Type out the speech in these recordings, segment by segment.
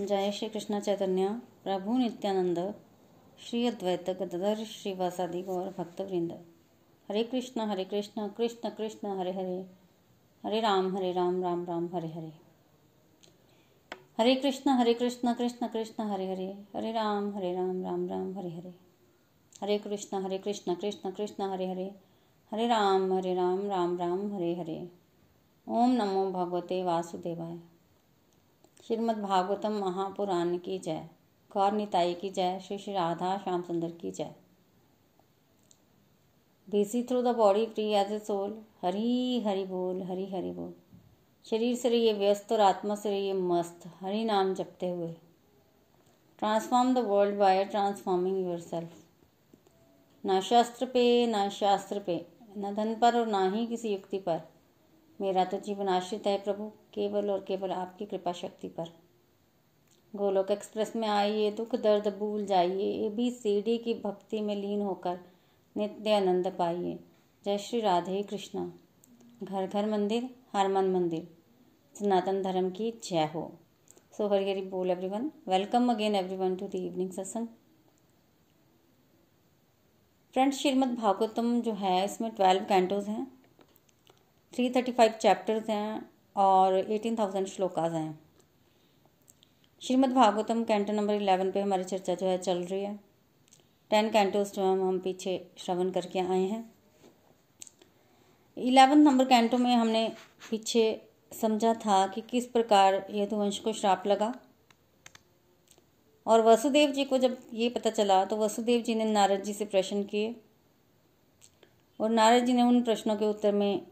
जय श्री कृष्ण चैतन्य, प्रभु नित्यानंद, श्री अद्वैत गदधर श्रीवासादि गौर भक्तवृंद। हरे कृष्ण हरे कृष्ण कृष्ण कृष्ण, हरे हरे। हरे राम हरे राम राम राम, हरे हरे। हरे कृष्ण हरे कृष्ण कृष्ण कृष्ण, हरे हरे। हरे राम हरे राम राम राम, हरे हरे। हरे कृष्ण हरे कृष्ण कृष्ण कृष्ण, हरे हरे। हरे राम हरे राम राम राम, हरे हरे। ओम नमो भगवते वासुदेवाय। श्रीमद् भागवतम महापुराण की जय। गौर निताई की जय। श्री श्री राधा श्याम सुंदर की जय। Busy through the body free as a soul Hari Hari बोल, हरी हरि बोल। शरीर से रहिए व्यस्त और आत्मा से रहिए मस्त। हरि नाम जपते हुए। Transform the world by transforming yourself ना शास्त्र पे, ना शास्त्र पे। न धन पर और ना ही किसी युक्ति पर। मेरा तो जीवन आश्रित है प्रभु, केवल और केवल आपकी कृपा शक्ति पर। गोलोक एक्सप्रेस में आइए, दुख दर्द भूल जाइए ए बी सी डी की भक्ति में लीन होकर नित्य आनंद पाइए। जय श्री राधे कृष्णा। घर घर मंदिर हर मन मंदिर। सनातन धर्म की जय हो। सो हरी हरी बोल everyone welcome again everyone to the evening satsang friends Shrimad Bhagavatam जो है, इसमें ट्वेल्व कैंटोज हैं। थ्री थर्टी फाइव चैप्टर्स हैं और एटीन थाउज़ेंड श्लोकाज हैं। Shrimad Bhagavatam canto number eleven पे हमारी चर्चा जो है चल रही है। टेन कैंटोज जो हम हम पीछे श्रवण करके आए हैं। इलेवन नंबर कैंटो में हमने पीछे समझा था कि किस प्रकार यदुवंश को श्राप लगा। और वसुदेव जी को जब ये पता चला तो वसुदेव जी ने नारद जी से प्रश्न किए। और नारद जी ने उन प्रश्नों के उत्तर में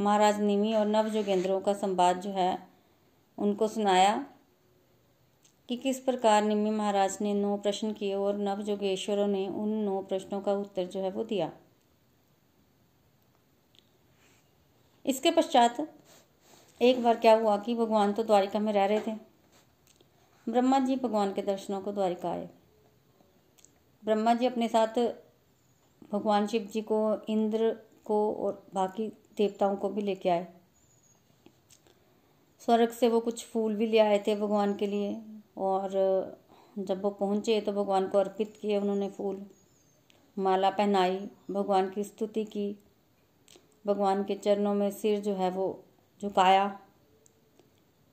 महाराज निमी और नव जोगेंद्रों का संवाद जो है, उनको सुनाया कि किस प्रकार निमी महाराज ने नौ प्रश्न किए और नव जोगेश्वरों ने उन नौ प्रश्नों का उत्तर जो है वो दिया। इसके पश्चात एक बार क्या हुआ कि भगवान तो द्वारिका में रह रहे थे। ब्रह्मा जी भगवान के दर्शनों को द्वारिका आए। ब्रह्मा जी अपने साथ भगवान शिव जी को, इंद्र को और बाकी देवताओं को भी लेके आए। स्वर्ग से वो कुछ फूल भी ले आए थे भगवान के लिए और जब वो पहुँचे तो भगवान को अर्पित किए उन्होंने फूल। माला पहनाई, भगवान की स्तुति की। भगवान के चरणों में सिर जो है वो झुकाया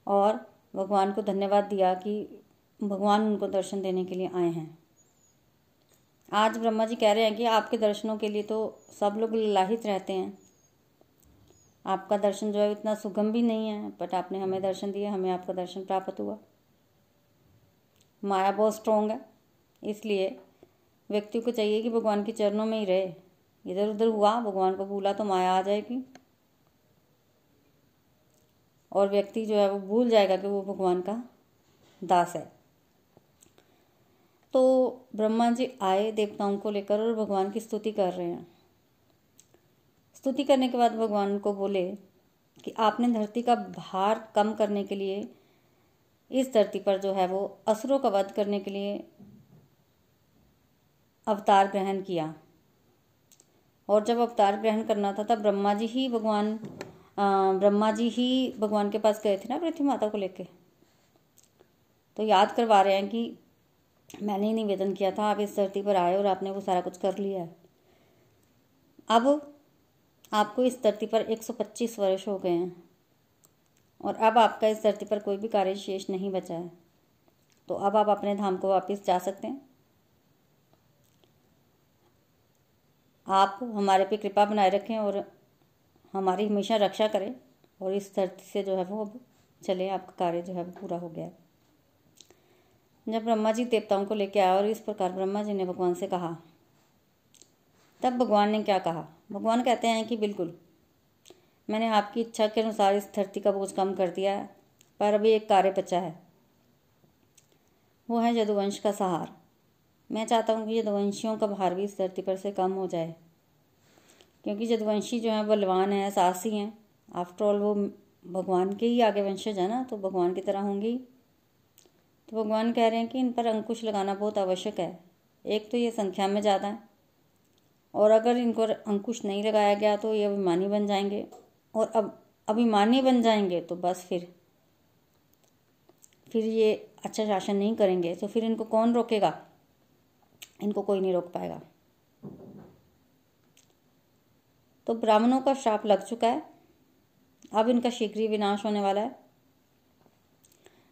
और भगवान को धन्यवाद दिया कि भगवान उनको दर्शन देने के लिए आए हैं। आज ब्रह्मा जी कह रहे हैं कि आपके दर्शनों के लिए तो सब लोग लाहित रहते हैं। आपका दर्शन जो है इतना सुगम भी नहीं है बट आपने हमें दर्शन दिया हमें आपका दर्शन प्राप्त हुआ। माया बहुत स्ट्रोंग है, इसलिए व्यक्ति को चाहिए कि भगवान के चरणों में ही रहे। इधर उधर हुआ, भगवान को भूला तो माया आ जाएगी। और व्यक्ति जो है वो भूल जाएगा कि वो भगवान का दास है। तो ब्रह्मा जी आए देवताओं को लेकर और भगवान की स्तुति कर रहे हैं। स्तुति करने के बाद भगवान को बोले कि आपने धरती का भार कम करने के लिए, इस धरती पर जो है वो असुरों का वध करने के लिए अवतार ग्रहण किया। और जब अवतार ग्रहण करना था, तब ब्रह्मा जी ही भगवान ब्रह्मा जी ही भगवान के पास गए थे ना पृथ्वी माता को लेके। तो याद करवा रहे हैं कि मैंने ही निवेदन किया था, आप इस धरती पर आए और आपने वो सारा कुछ कर लिया है। अब आपको इस धरती पर 125 वर्ष हो गए हैं। और अब आपका इस धरती पर कोई भी कार्य शेष नहीं बचा है। तो अब आप अपने धाम को वापस जा सकते हैं। आप हमारे पे कृपा बनाए रखें और हमारी हमेशा रक्षा करें और इस धरती से जो है वो अब चले, आपका कार्य जो है वो पूरा हो गया जब ब्रह्मा जी देवताओं को लेकर आए और इस प्रकार ब्रह्मा जी ने भगवान से कहा तब भगवान ने क्या कहा? भगवान कहते हैं कि बिल्कुल। मैंने आपकी इच्छा के अनुसार इस धरती का बोझ कम कर दिया है, पर अभी एक कार्य बचा है। वो है यदुवंश का सहार। मैं चाहता हूँ कि यदुवंशियों का भार भी इस धरती पर से कम हो जाए। क्योंकि यदुवंशी जो है, बलवान है, साहसी हैं। आफ्टर ऑल वो भगवान के ही आगे वंशज है ना तो भगवान की तरह होंगी। तो भगवान कह रहे हैं कि इन पर अंकुश लगाना बहुत आवश्यक है। एक तो ये संख्या में ज़्यादा है। और अगर इनको अंकुश नहीं लगाया गया तो ये अभिमानी बन जाएँगे। और अब अभिमानी बन जाएँगे तो बस फिर फिर ये अच्छा शासन नहीं करेंगे तो फिर इनको कौन रोकेगा? इनको कोई नहीं रोक पाएगा। तो ब्राह्मणों का श्राप लग चुका है। अब इनका शीघ्र ही विनाश होने वाला है।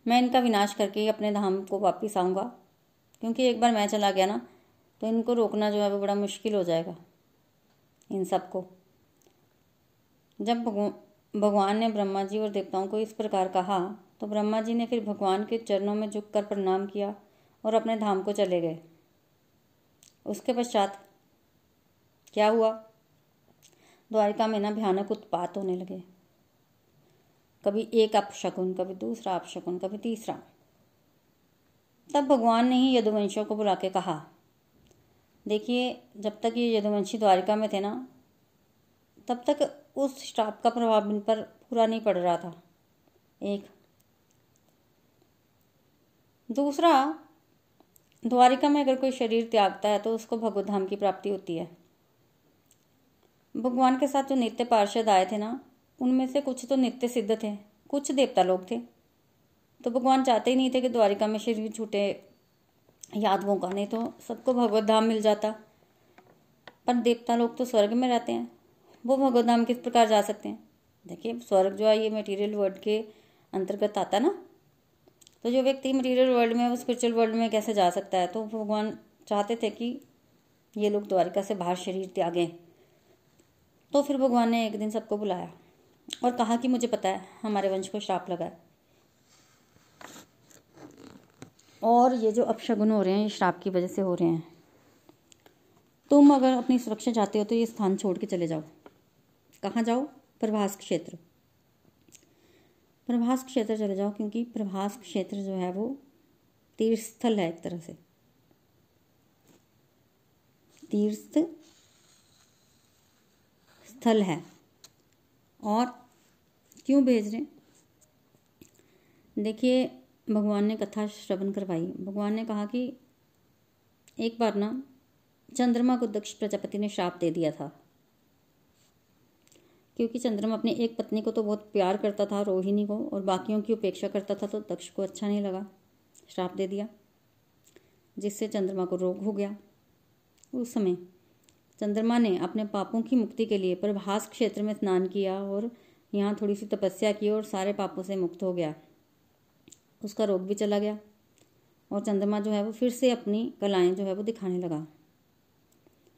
मैं इनका विनाश करके ही अपने धाम को वापिस आऊँगा, क्योंकि एक बार मैं चला गया ना तो इनको रोकना जो है वो बड़ा मुश्किल हो जाएगा, इन सबको। जब भगवान ने ब्रह्मा जी और देवताओं को इस प्रकार कहा तो ब्रह्मा जी ने फिर भगवान के चरणों में झुक कर प्रणाम किया और अपने धाम को चले गए। उसके पश्चात क्या हुआ? द्वारिका में ना भयानक उत्पात होने लगे। कभी एक अपशकुन, कभी दूसरा अपशकुन, कभी तीसरा। तब भगवान ने ही यदुवंशियों को बुला के कहा देखिए, जब तक ये यदुवंशी द्वारिका में थे ना, तब तक उस श्राप का प्रभाव इन पर पूरा नहीं पड़ रहा था। एक। दूसरा, द्वारिका में अगर कोई शरीर त्यागता है तो उसको भगवत धाम की प्राप्ति होती है। भगवान के साथ जो नित्य पार्षद आए थे ना, उनमें से कुछ तो नित्य सिद्ध थे, कुछ देवता लोग थे। तो भगवान चाहते ही नहीं थे कि द्वारिका में शरीर छूटे यादवों का नहीं तो सबको भगवत धाम मिल जाता। पर देवता लोग तो स्वर्ग में रहते हैं। वो भगवत धाम किस प्रकार जा सकते हैं? देखिए, स्वर्ग जो है, ये मटेरियल वर्ल्ड के अंतर्गत आता ना। तो जो व्यक्ति मटेरियल वर्ल्ड में, वो स्पिरिचुअल वर्ल्ड में कैसे जा सकता है? तो भगवान चाहते थे कि ये लोग द्वारिका से बाहर शरीर त्यागें। तो फिर भगवान ने एक दिन सबको बुलाया और कहा कि मुझे पता है, हमारे वंश को श्राप लगा है। और ये जो अपशगुन हो रहे हैं, ये श्राप की वजह से हो रहे हैं। तुम अगर अपनी सुरक्षा चाहते हो तो ये स्थान छोड़ के चले जाओ। कहाँ जाओ? प्रभास क्षेत्र। प्रभास क्षेत्र चले जाओ क्योंकि प्रभास क्षेत्र जो है वो तीर्थ स्थल है एक तरह से। तीर्थ स्थल है। और क्यों भेज रहे देखिए भगवान ने कथा श्रवण करवाई। भगवान ने कहा कि एक बार ना चंद्रमा को दक्ष प्रजापति ने श्राप दे दिया था। क्योंकि चंद्रमा अपनी एक पत्नी को तो बहुत प्यार करता था, रोहिणी को, और बाकियों की उपेक्षा करता था तो दक्ष को अच्छा नहीं लगा। श्राप दे दिया, जिससे चंद्रमा को रोग हो गया। उस समय चंद्रमा ने अपने पापों की मुक्ति के लिए प्रभास क्षेत्र में स्नान किया और यहाँ थोड़ी सी तपस्या की और सारे पापों से मुक्त हो गया। उसका रोग भी चला गया और चंद्रमा जो है वो फिर से अपनी कलाएँ जो है वो दिखाने लगा।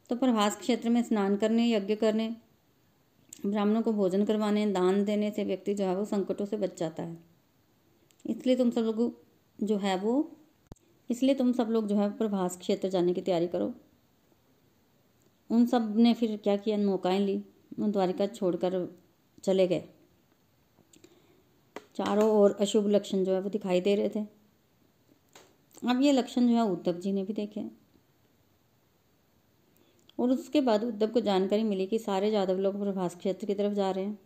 तो प्रभास क्षेत्र में स्नान करने, यज्ञ करने, ब्राह्मणों को भोजन करवाने, दान देने से व्यक्ति जो है वो संकटों से बच जाता है। इसलिए तुम सब लोग जो है वो, इसलिए तुम सब लोग जो है प्रभास क्षेत्र जाने की तैयारी करो। उन सबने फिर क्या किया? नौकाएँ ली द्वारिका छोड़कर चले गए। चारों ओर अशुभ लक्षण जो है वो दिखाई दे रहे थे। अब ये लक्षण जो है उद्धव जी ने भी देखे। और उसके बाद उद्धव को जानकारी मिली कि सारे यादव लोग प्रभास क्षेत्र की तरफ़ जा रहे हैं।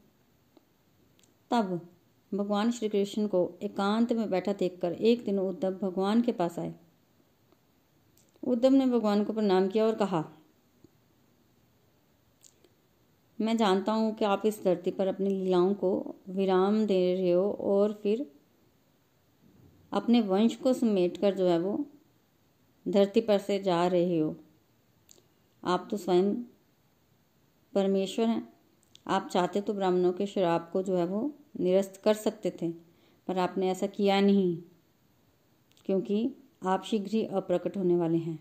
तब भगवान श्री कृष्ण को एकांत में बैठा देखकर एक दिन उद्धव भगवान के पास आए। उद्धव ने भगवान को प्रणाम किया और कहा मैं जानता हूँ कि आप इस धरती पर अपनी लीलाओं को विराम दे रहे हो और फिर अपने वंश को समेट कर जो है वो धरती पर से जा रहे हो। आप तो स्वयं परमेश्वर हैं। आप चाहते तो ब्राह्मणों के शराब को जो है वो निरस्त कर सकते थे, पर आपने ऐसा किया नहीं, क्योंकि आप शीघ्र ही अप्रकट होने वाले हैं।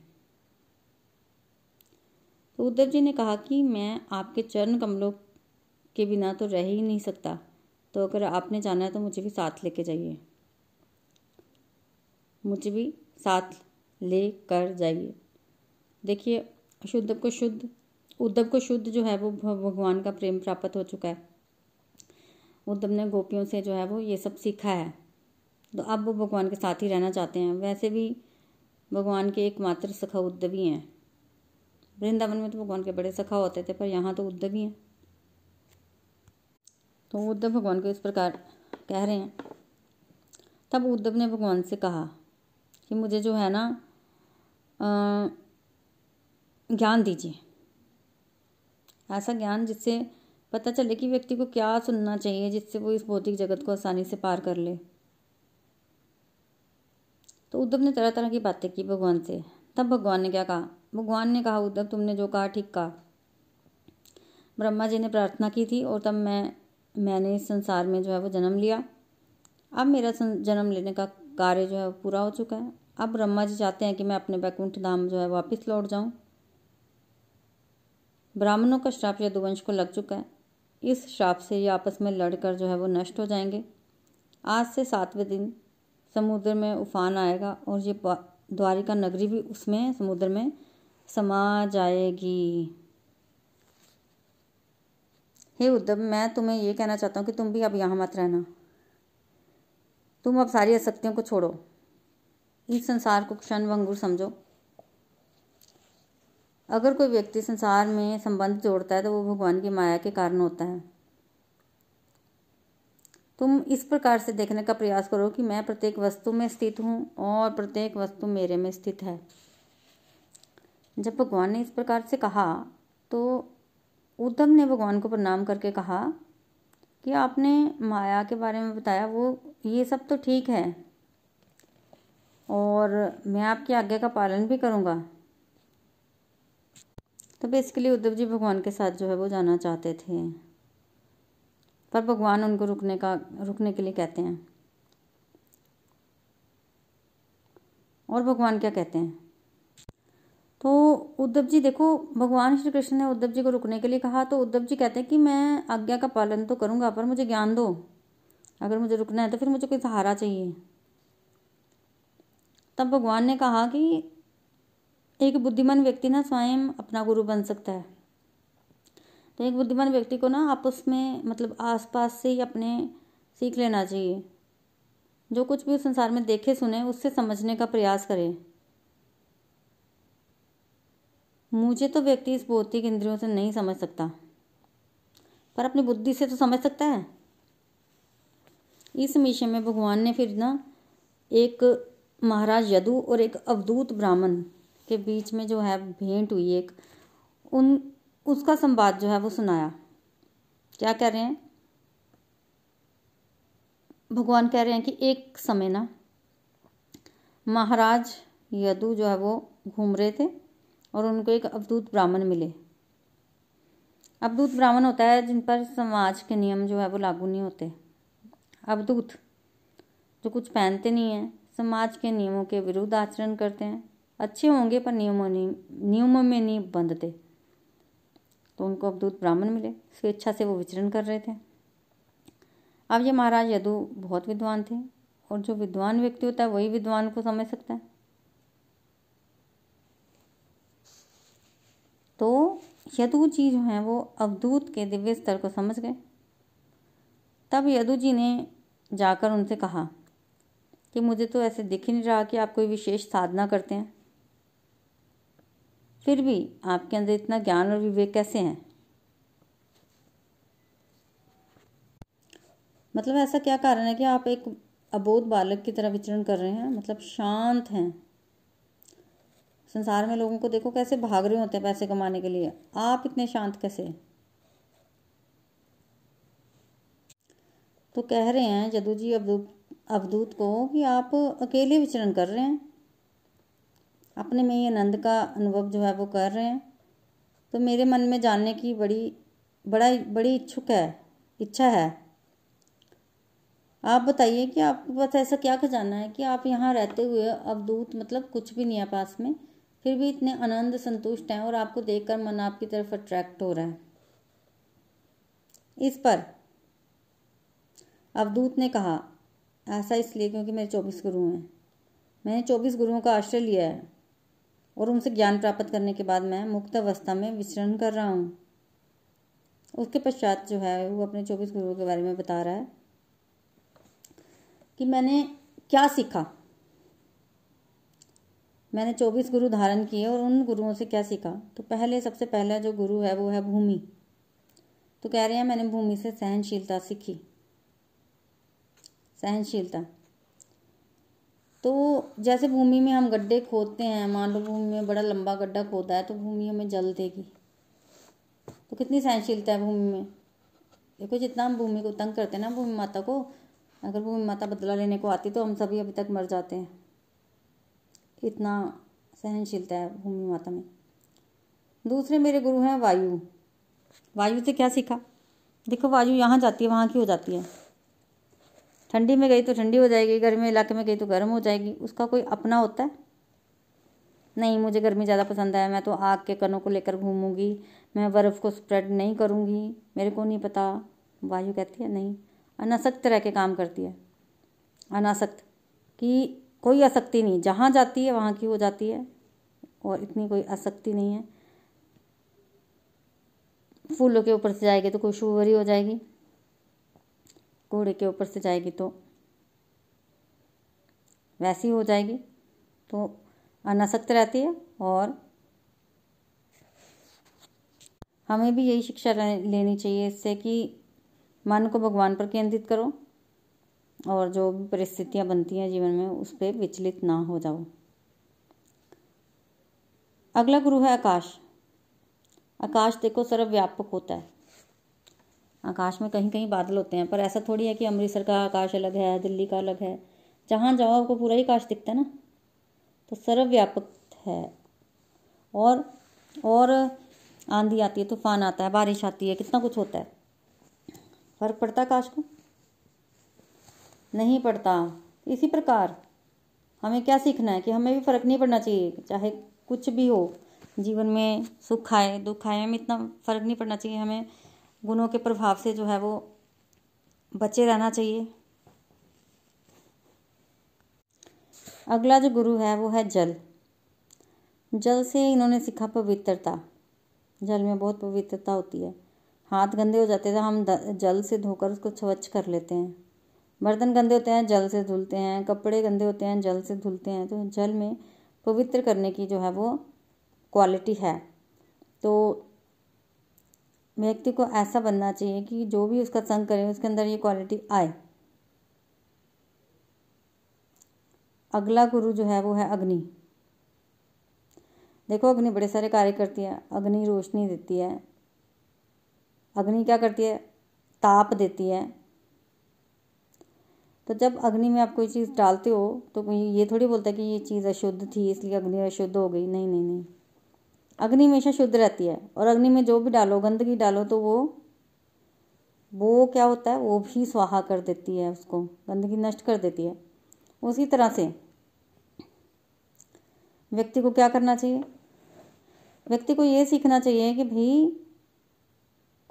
तो उद्धव जी ने कहा कि मैं आपके चरण कमलों के बिना तो रह ही नहीं सकता। तो अगर आपने जाना है तो मुझे भी साथ लेके जाइए। मुझे भी साथ ले कर जाइए। देखिए शुद्ध को शुद्ध, उद्धव को शुद्ध जो है वो भगवान का प्रेम प्राप्त हो चुका है। उद्धव ने गोपियों से जो है वो ये सब सीखा है। तो अब वो भगवान के साथ ही रहना चाहते हैं। वैसे भी भगवान के एकमात्र सखा उद्धव ही हैं। वृंदावन में तो भगवान के बड़े सखा होते थे, पर यहाँ तो उद्धव ही हैं। तो उद्धव भगवान को इस प्रकार कह रहे हैं। तब उद्धव ने भगवान से कहा कि मुझे जो है ना ज्ञान दीजिए। ऐसा ज्ञान जिससे पता चले कि व्यक्ति को क्या सुनना चाहिए, जिससे वो इस भौतिक जगत को आसानी से पार कर ले। तो उद्धव ने तरह तरह की बातें की भगवान से। तब भगवान ने क्या कहा? भगवान ने कहा, उद्धव, तुमने जो कहा, ठीक कहा। ब्रह्मा जी ने प्रार्थना की थी और तब मैं, मैंने इस संसार में जो है वो जन्म लिया। अब मेरा जन्म लेने का कार्य जो है वो पूरा हो चुका है। अब ब्रह्मा जी चाहते हैं कि मैं अपने बैकुंठ धाम जो है वापस लौट जाऊँ। ब्राह्मणों का श्राप यदुवंश को लग चुका है। इस श्राप से ये आपस में लड़कर जो है वो नष्ट हो जाएँगे। आज से सातवें दिन समुद्र में उफान आएगा और ये द्वारिका नगरी भी उसमें समुद्र में। समा जाएगी। हे उद्धव, मैं तुम्हें ये कहना चाहता हूँ कि तुम भी अब यहाँ मत रहना। तुम अब सारी आसक्तियों को छोड़ो। इस संसार को क्षण भंगुर समझो। अगर कोई व्यक्ति संसार में संबंध जोड़ता है तो वो भगवान की माया के कारण होता है। तुम इस प्रकार से देखने का प्रयास करो कि मैं प्रत्येक वस्तु में स्थित हूँ और प्रत्येक वस्तु मेरे में स्थित है। जब भगवान ने इस प्रकार से कहा तो उद्धव ने भगवान को प्रणाम करके कहा कि आपने माया के बारे में बताया, वो, ये सब तो ठीक है। और मैं आपकी आज्ञा का पालन भी करूँगा। तो बेसिकली उद्धव जी भगवान के साथ जो है वो जाना चाहते थे। पर भगवान उनको रुकने का, रुकने के लिए कहते हैं। और भगवान क्या कहते हैं? तो उद्धव जी देखो, भगवान श्री कृष्ण ने उद्धव जी को रुकने के लिए कहा तो उद्धव जी कहते हैं कि मैं आज्ञा का पालन तो करूँगा, पर मुझे ज्ञान दो। अगर मुझे रुकना है तो फिर मुझे कोई सहारा चाहिए। तब भगवान ने कहा कि एक बुद्धिमान व्यक्ति ना स्वयं अपना गुरु बन सकता है। तो एक बुद्धिमान व्यक्ति को ना आपस में मतलब आसपास से ही अपने सीख लेना चाहिए। जो कुछ भी उस संसार में देखे, सुने, उससे समझने का प्रयास करे। मुझे तो व्यक्ति इस भौतिक इंद्रियों से नहीं समझ सकता। पर अपनी बुद्धि से तो समझ सकता है। इस मिशन में भगवान ने फिर ना एक महाराज यदु और एक अवधूत ब्राह्मण के बीच में जो है भेंट हुई एक, उन, उसका संवाद जो है वो सुनाया। क्या कह रहे हैं? भगवान कह रहे हैं कि एक समय ना महाराज यदु जो है वो घूम रहे थे। और उनको एक अवधूत ब्राह्मण मिले। अवधूत ब्राह्मण होता है जिन पर समाज के नियम जो है वो लागू नहीं होते। अवधूत, जो कुछ पहनते नहीं हैं, समाज के नियमों के विरुद्ध आचरण करते हैं। अच्छे होंगे पर नियमों नियमों में नहीं बंधते। तो उनको अवधूत ब्राह्मण मिले स्वेच्छा से वो विचरण कर रहे थे। अब ये महाराज यदु बहुत विद्वान थे और जो विद्वान व्यक्ति होता है वही विद्वान को समझ सकता है। तो यदु जी जो हैं वो अवधूत के दिव्य स्तर को समझ गए। तब यदु जी ने जाकर उनसे कहा कि मुझे तो ऐसे दिख ही नहीं रहा कि आप कोई विशेष साधना करते हैं। फिर भी आपके अंदर इतना ज्ञान और विवेक कैसे हैं? मतलब ऐसा क्या कारण है कि आप एक अबोध बालक की तरह विचरण कर रहे हैं? मतलब शांत हैं। संसार में लोगों को देखो कैसे भाग रहे होते हैं पैसे कमाने के लिए। आप इतने शांत कैसे? तो कह रहे हैं जदू जी अवधूत अवधूत को कि आप अकेले विचरण कर रहे हैं। अपने में ही आनंद का अनुभव जो है वो कर रहे हैं। तो मेरे मन में जानने की बड़ी बड़ा बड़ी इच्छुक है, इच्छा है। आप बताइए कि आपके पास ऐसा क्या खजाना है कि आप यहाँ रहते हुए अवधूत मतलब कुछ भी नहीं है पास में। फिर भी इतने आनंद संतुष्ट हैं और आपको देखकर मन आपकी तरफ़ अट्रैक्ट हो रहा है। इस पर अवधूत ने कहा, ऐसा इसलिए क्योंकि मेरे चौबीस गुरु हैं। मैंने चौबीस गुरुओं का आश्रय लिया है और उनसे ज्ञान प्राप्त करने के बाद मैं मुक्त अवस्था में विचरण कर रहा हूँ। उसके पश्चात जो है, वो अपने चौबीस गुरुओं के बारे में बता रहा है कि मैंने क्या सीखा? मैंने चौबीस गुरु धारण किए और उन गुरुओं से क्या सीखा? तो पहले, सबसे पहला जो गुरु है, वो है भूमि। तो कह रहे हैं, मैंने भूमि से सहनशीलता सीखी। सहनशीलता। तो जैसे भूमि में हम गड्ढे खोदते हैं, मान लो भूमि में बड़ा लंबा गड्ढा खोदा है तो भूमि हमें जल देगी। तो कितनी सहनशीलता है भूमि में? देखो, जितना हम भूमि को तंग करते हैं ना, भूमि माता को, अगर भूमि माता बदला लेने को आती तो हम सभी अभी तक मर जाते हैं। इतना सहनशीलता है भूमि माता में। दूसरे मेरे गुरु हैं वायु। वायु से क्या सीखा? देखो, वायु यहाँ जाती है, वहाँ की हो जाती है? ठंडी में गई तो ठंडी हो जाएगी, गर्मी इलाके में गई तो गर्म हो जाएगी। उसका कोई अपना होता है? नहीं, मुझे गर्मी ज़्यादा पसंद है। मैं तो आग के कनों को लेकर घूमूँगी। मैं बर्फ़ को स्प्रेड नहीं करूँगी। मेरे को नहीं पता वायु कहती है, नहीं। अनासक्त रह के काम करती है। अनासक्त कि कोई आसक्ति नहीं। जहाँ जाती है, वहाँ की हो जाती है और इतनी कोई आसक्ति नहीं है। फूलों के ऊपर से जाएगी तो कोई शुभरी हो जाएगी। घोड़े के ऊपर से जाएगी तो वैसी हो जाएगी। तो अनासक्त रहती है और हमें भी यही शिक्षा लेनी चाहिए इससे कि मन को भगवान पर केंद्रित करो। और जो भी परिस्थितियाँ बनती हैं जीवन में, उस पर विचलित ना हो जाओ। अगला गुरु है आकाश। आकाश देखो सर्वव्यापक होता है। आकाश में कहीं कहीं बादल होते हैं, पर ऐसा थोड़ी है कि अमृतसर का आकाश अलग है, दिल्ली का अलग है। जहाँ जाओ, आपको पूरा ही आकाश दिखता है ना। तो सर्वव्यापक है। और और आंधी आती है, तूफ़ान आता है, बारिश आती है, कितना कुछ होता है। फ़र्क पड़ता है आकाश को। नहीं पड़ता। इसी प्रकार हमें क्या सीखना है कि हमें भी फ़र्क नहीं पड़ना चाहिए, चाहे कुछ भी हो। जीवन में सुख आए, दुख आए, हमें इतना फ़र्क नहीं पड़ना चाहिए। हमें गुणों के प्रभाव से जो है वो बचे रहना चाहिए। अगला जो गुरु है वो है जल। जल से इन्होंने सीखा पवित्रता। जल में बहुत पवित्रता होती है। हाथ गंदे हो जाते हैं तो हम जल से धोकर उसको स्वच्छ कर लेते हैं। बर्तन गंदे होते हैं, जल से धुलते हैं, कपड़े गंदे होते हैं, जल से धुलते हैं तो जल में पवित्र करने की जो है वो क्वालिटी है। तो व्यक्ति को ऐसा बनना चाहिए कि जो भी उसका संग करे, उसके अंदर ये क्वालिटी आए। अगला गुरु जो है वो है अग्नि। देखो, अग्नि बड़े सारे कार्य करती है। अग्नि रोशनी देती है। अग्नि क्या करती है? ताप देती है। तो जब अग्नि में आप कोई चीज़ डालते हो तो ये थोड़ी बोलता है कि ये चीज़ अशुद्ध थी, इसलिए अग्नि अशुद्ध हो गई। नहीं नहीं नहीं। अग्नि हमेशा शुद्ध रहती है, और अग्नि में जो भी डालो, गंदगी डालो तो वो वो क्या होता है, वो भी स्वाहा कर देती है उसको, गंदगी नष्ट कर देती है। उसी तरह से व्यक्ति को क्या करना चाहिए? व्यक्ति को ये सीखना चाहिए कि भाई,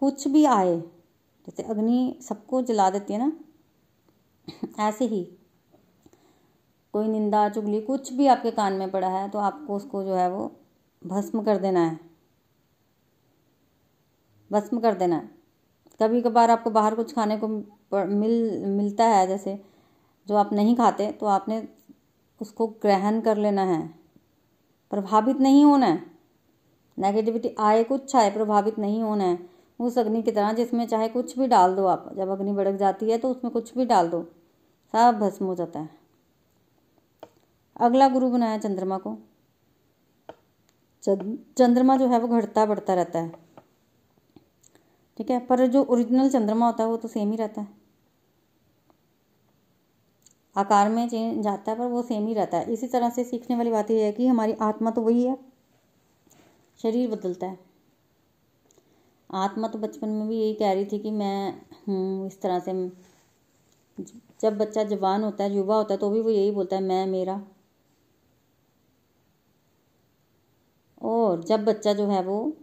कुछ भी आए, जैसे अग्नि सबको जला देती है ना ऐसे ही। कोई निंदा चुगली कुछ भी आपके कान में पड़ा है तो आपको उसको जो है वो भस्म कर देना है। भस्म कर देना है। कभी कभार आपको बाहर कुछ खाने को मिल, मिलता है, जैसे जो आप नहीं खाते तो आपने उसको ग्रहण कर लेना है। प्रभावित नहीं होना है। नेगेटिविटी आए कुछ आए, प्रभावित नहीं होना है। उस अग्नि की तरह जिसमें चाहे कुछ भी डाल दो आप। जब अग्नि भड़क जाती है तो उसमें कुछ भी डाल दो। सब भस्म हो जाता है। अगला गुरु बनाया चंद्रमा को। चंद्रमा जो है वो घटता बढ़ता रहता है। ठीक है, पर जो ओरिजिनल चंद्रमा होता है वो तो सेम ही रहता है। आकार में चेंज जाता है, पर वो सेम ही रहता है। इसी तरह से सीखने वाली बात यह है कि हमारी आत्मा तो वही है। शरीर बदलता है। आत्मा तो बचपन में भी यही कह रही थी कि मैं हूँ, इस तरह से जब बच्चा जवान होता है, युवा होता है तो भी वो यही बोलता है, मैं, मेरा। और जब बच्चा जो है वो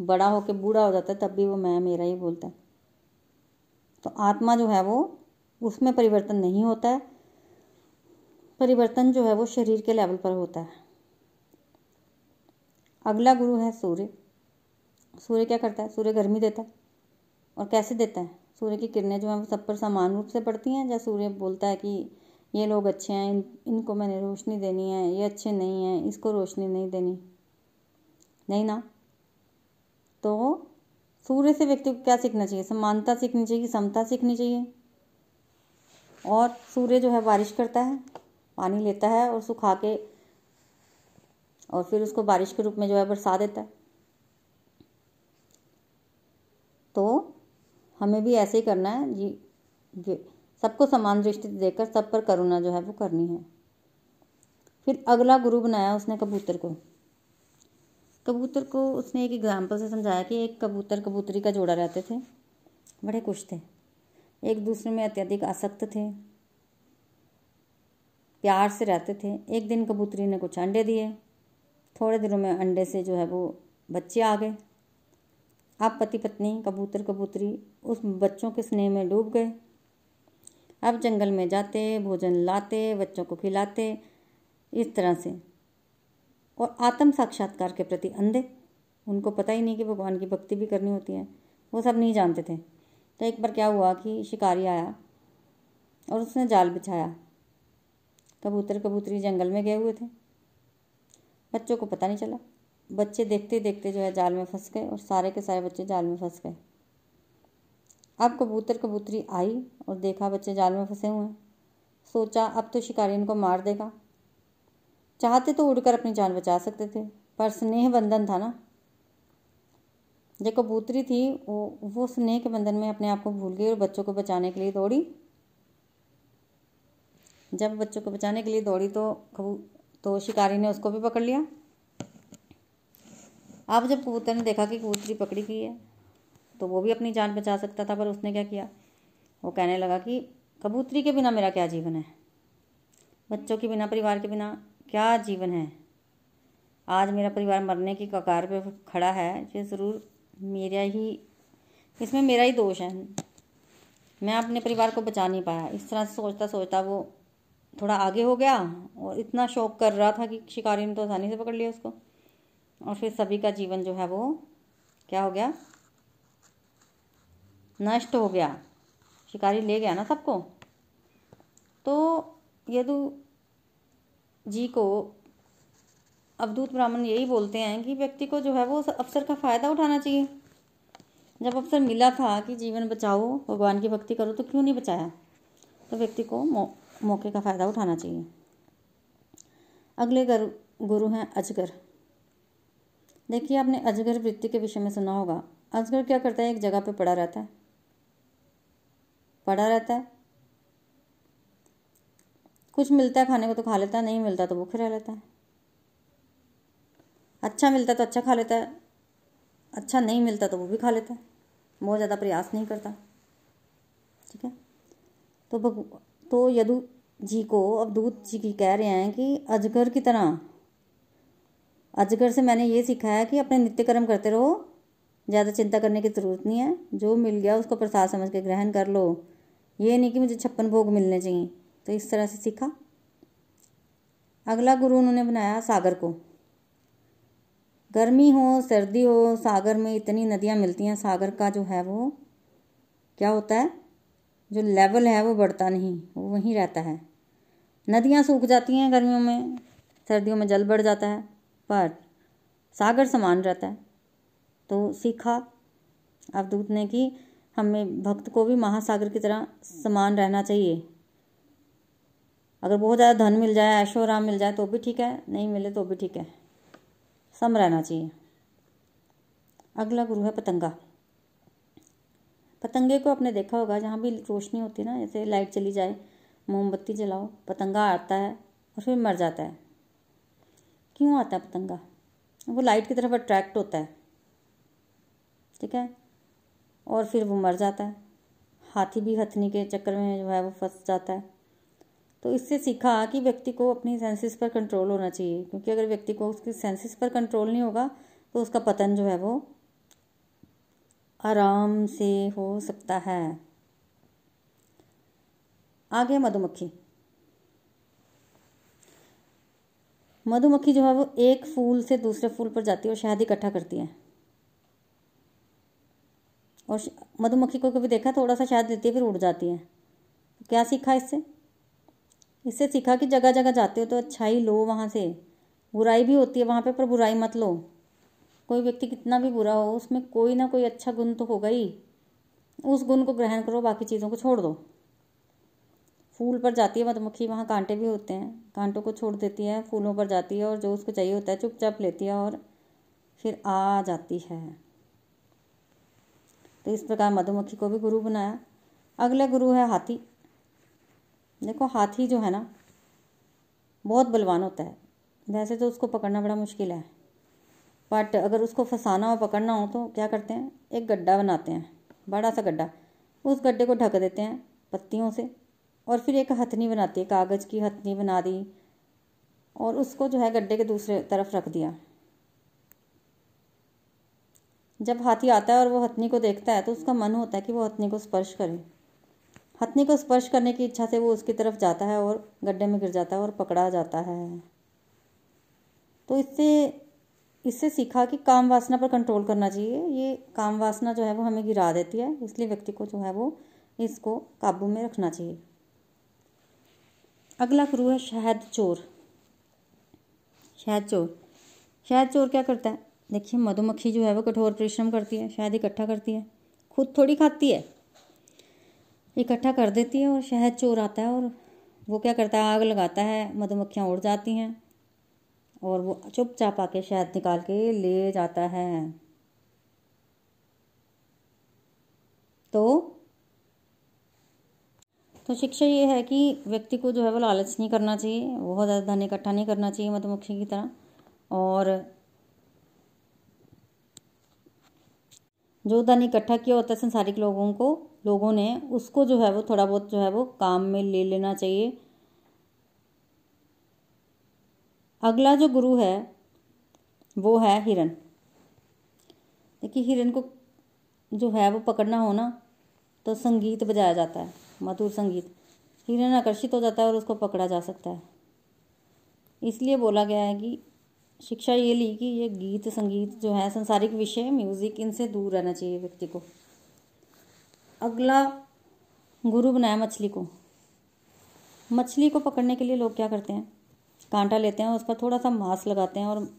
बड़ा होकर बूढ़ा हो जाता है, तब भी वो मैं, मेरा ही बोलता है। तो आत्मा जो है वो, उसमें परिवर्तन नहीं होता है। परिवर्तन जो है वो शरीर के लेवल पर होता है। अगला गुरु है सूर्य। सूर्य क्या करता है? सूर्य गर्मी देता है। और कैसे देता है? सूर्य की किरणें जो हैं वो सब पर समान रूप से पड़ती हैं या सूर्य बोलता है कि ये लोग अच्छे हैं, इन, इनको मैंने रोशनी देनी है, ये अच्छे नहीं हैं, इसको रोशनी नहीं देनी। नहीं ना? तो सूर्य से व्यक्ति को क्या सीखना चाहिए? समानता सीखनी चाहिए समता सीखनी चाहिए? और सूर्य जो है बारिश करता है, पानी लेता है और सुखा के, और फिर उसको बारिश के रूप में जो है बरसा देता है। तो हमें भी ऐसे ही करना है, जी सबको समान दृष्टि देकर सब पर करुणा जो है वो करनी है। फिर अगला गुरु बनाया उसने कबूतर को। कबूतर को उसने एक एग्ज़ाम्पल से समझाया कि एक कबूतर कबूतरी का जोड़ा रहते थे, बड़े खुश थे। एक दूसरे में अत्यधिक आसक्त थे, प्यार से रहते थे। एक दिन कबूतरी ने कुछ अंडे दिए, थोड़े दिनों में अंडे से जो है वो बच्चे आ गए। अब पति पत्नी कबूतर, कबूतरी, उस बच्चों के स्नेह में डूब गए। अब जंगल में जाते, भोजन लाते, बच्चों को खिलाते, इस तरह से। और आत्म साक्षात्कार के प्रति अंधे। उनको पता ही नहीं कि भगवान की भक्ति भी करनी होती है। वो सब नहीं जानते थे। तो एक बार क्या हुआ कि शिकारी आया और उसने जाल बिछाया। कबूतर, कबूतरी जंगल में गए हुए थे। बच्चों को पता नहीं चला। बच्चे देखते देखते जो है जाल में फंस गए और सारे के सारे बच्चे जाल में फंस गए। अब कबूतर कबूतरी आई और देखा बच्चे जाल में फंसे हुए हैं। सोचा, अब तो शिकारी इनको मार देगा। चाहते तो उड़कर अपनी जान बचा सकते थे, पर स्नेह बंधन था ना। जो कबूतरी थी, वो वो स्नेह के बंधन में अपने आप को भूल गई और बच्चों को बचाने के लिए दौड़ी। जब बच्चों को बचाने के लिए दौड़ी तो कबू तो शिकारी ने उसको भी पकड़ लिया। अब जब कबूतर ने देखा कि कबूतरी पकड़ी गई है तो वो भी अपनी जान बचा सकता था, पर उसने क्या किया? वो कहने लगा कि, कबूतरी के बिना मेरा क्या जीवन है? बच्चों के बिना, परिवार के बिना क्या जीवन है? आज मेरा परिवार मरने की कगार पे खड़ा है, ये ज़रूर मेरा ही, इसमें मेरा ही दोष है। मैं अपने परिवार को बचा नहीं पाया। इस तरह से सोचता सोचता वो थोड़ा आगे हो गया और इतना शौक कर रहा था कि शिकारी ने तो आसानी से पकड़ लिया उसको। और फिर सभी का जीवन जो है वो क्या हो गया? नष्ट हो गया। शिकारी ले गया ना सबको? तो यदु जी को अवधूत ब्राह्मण यही बोलते हैं कि व्यक्ति को जो है वो अवसर का फ़ायदा उठाना चाहिए। जब अवसर मिला था कि जीवन बचाओ भगवान की भक्ति करो तो क्यों नहीं बचाया? तो व्यक्ति को मौ, मौके का फ़ायदा उठाना चाहिए। अगले गुरु हैं अजगर। देखिए, आपने अजगर वृत्ति के विषय में सुना होगा। अजगर क्या करता है? एक जगह पे पड़ा रहता है। पड़ा रहता है। कुछ मिलता है खाने को तो खा लेता है, नहीं मिलता तो भूखे रह लेता है। अच्छा मिलता तो अच्छा खा लेता है अच्छा नहीं मिलता तो वो भी खा लेता है। बहुत ज़्यादा प्रयास नहीं करता। ठीक है? तो भग तो यदु जी को अवधूत जी की कह रहे हैं कि अजगर की तरह अजगर से मैंने ये सीखा है कि अपने नित्य कर्म करते रहो। ज़्यादा चिंता करने की ज़रूरत नहीं है। जो मिल गया उसको प्रसाद समझ के ग्रहण कर लो। ये नहीं कि मुझे छप्पन भोग मिलने चाहिए। तो इस तरह से सीखा। अगला गुरु उन्होंने बनाया सागर को। गर्मी हो, सर्दी हो, सागर में इतनी नदियाँ मिलती हैं। सागर का जो है वो, क्या होता है? जो लेवल है वो बढ़ता नहीं। वो वहीं रहता है। नदियाँ सूख जाती हैं गर्मियों में। सर्दियों में जल बढ़ जाता है। पर सागर समान रहता है। तो सीखा अवधूत ने कि हमें भक्त को भी महासागर की तरह समान रहना चाहिए। अगर बहुत ज़्यादा धन मिल जाए ऐशो आराम मिल जाए तो भी ठीक है, नहीं मिले तो भी ठीक है। सम रहना चाहिए। अगला गुरु है पतंगा। पतंगे को आपने देखा होगा, जहाँ भी रोशनी होती है ना, जैसे लाइट चली जाए, मोमबत्ती जलाओ, पतंगा आता है और फिर मर जाता है। क्यों आता है पतंगा? वो लाइट की तरफ़ अट्रैक्ट होता है। ठीक है? और फिर वो मर जाता है। हाथी भी हथनी के चक्कर में जो है वो फंस जाता है। तो इससे सीखा कि व्यक्ति को अपनी सेंसेस पर कंट्रोल होना चाहिए। क्योंकि अगर व्यक्ति को उसकी सेंसेस पर कंट्रोल नहीं होगा तो उसका पतन जो है वो आराम से हो सकता है। आगे मधुमक्खी। मधुमक्खी जो है वो एक फूल से दूसरे फूल पर जाती है और शहद इकट्ठा करती है। और मधुमक्खी को कभी देखा? थोड़ा सा शहद देती है, फिर उड़ जाती है। क्या सीखा इससे? इससे सीखा कि जगह जगह जाते हो तो अच्छाई लो वहाँ से। बुराई भी होती है वहाँ पे, पर बुराई मत लो। कोई व्यक्ति कितना भी बुरा हो, उसमें कोई ना कोई अच्छा गुण तो होगा ही। उस गुण को ग्रहण करो, बाकी चीज़ों को छोड़ दो। फूल पर जाती है, मधुमक्खी, वहाँ कांटे भी होते हैं। कांटों को छोड़ देती है, फूलों पर जाती है और जो उसको चाहिए होता है चुपचाप लेती है और फिर आ जाती है। तो इस प्रकार मधुमक्खी को भी गुरु बनाया। अगला गुरु है हाथी। देखो, हाथी जो है ना, बहुत बलवान होता है। वैसे तो उसको पकड़ना बड़ा मुश्किल है। बट अगर उसको फंसाना हो, पकड़ना हो तो क्या करते हैं? एक गड्ढा बनाते हैं। बड़ा सा गड्ढा। उस गड्ढे को ढक देते हैं पत्तियों से। और फिर एक हथनी बनाती है, कागज़ की हथनी बना दी और उसको जो है गड्ढे के दूसरे तरफ़ रख दिया। जब हाथी आता है और वो हथनी को देखता है तो उसका मन होता है कि वो हथनी को स्पर्श करे। हथनी को स्पर्श करने की इच्छा से वो उसकी तरफ़ जाता है और गड्ढे में गिर जाता है और पकड़ा जाता है। तो इससे इससे सीखा कि काम वासना पर कंट्रोल करना चाहिए। ये काम वासना जो है वो हमें गिरा देती है, इसलिए व्यक्ति को जो है वो इसको काबू में रखना चाहिए। अगला क्रू है शहद चोर। शहद चोर। शहद चोर क्या करता है? देखिए, मधुमक्खी जो है वो कठोर परिश्रम करती है, शहद इकट्ठा करती है, खुद थोड़ी खाती है, इकट्ठा कर देती है और शहद चोर आता है और वो क्या करता है? आग लगाता है, मधुमक्खियाँ उड़ जाती हैं और वो चुपचाप आके शहद निकाल के ले जाता है। तो तो शिक्षा ये है कि व्यक्ति को जो है वो लालच नहीं करना चाहिए, बहुत ज़्यादा धन इकट्ठा नहीं करना चाहिए मधुमक्खी की तरह। और जो धन इकट्ठा किया होता है संसारिक लोगों को, लोगों ने, उसको जो है वो थोड़ा बहुत जो है वो काम में ले लेना चाहिए। अगला जो गुरु है, वो है हिरण देखिए हिरण को जो है वो पकड़ना हो ना तो संगीत बजाया जाता है। मधुर संगीत। हिरण आकर्षित हो जाता है और उसको पकड़ा जा सकता है। इसलिए बोला गया है कि शिक्षा ये ली कि ये गीत, संगीत जो है, संसारिक विषय, म्यूज़िक, इनसे दूर रहना चाहिए व्यक्ति को। अगला, गुरु बनाया मछली को। मछली को पकड़ने के लिए लोग क्या करते हैं? कांटा लेते हैं, उस पर थोड़ा सा मांस लगाते हैं और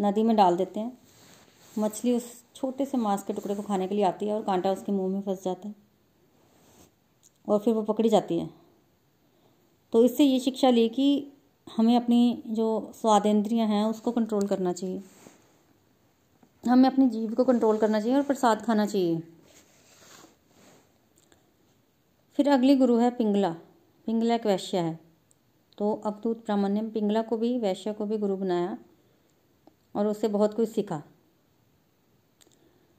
नदी में डाल देते हैं। मछली उस छोटे से मांस के टुकड़े को खाने के लिए आती है और कांटा उसके मुँह में फंस जाता है। और फिर वो पकड़ी जाती है। तो इससे ये शिक्षा ली कि हमें अपनी जो स्वादेंद्रियाँ हैं, उसको कंट्रोल करना चाहिए। हमें अपनी जीव को कंट्रोल करना चाहिए और प्रसाद खाना चाहिए। फिर अगली गुरु है पिंगला। पिंगला एक वैश्य है। तो अवधूत ब्राह्मण्य पिंगला को भी, वैश्य को भी गुरु बनाया और उससे बहुत कुछ सीखा।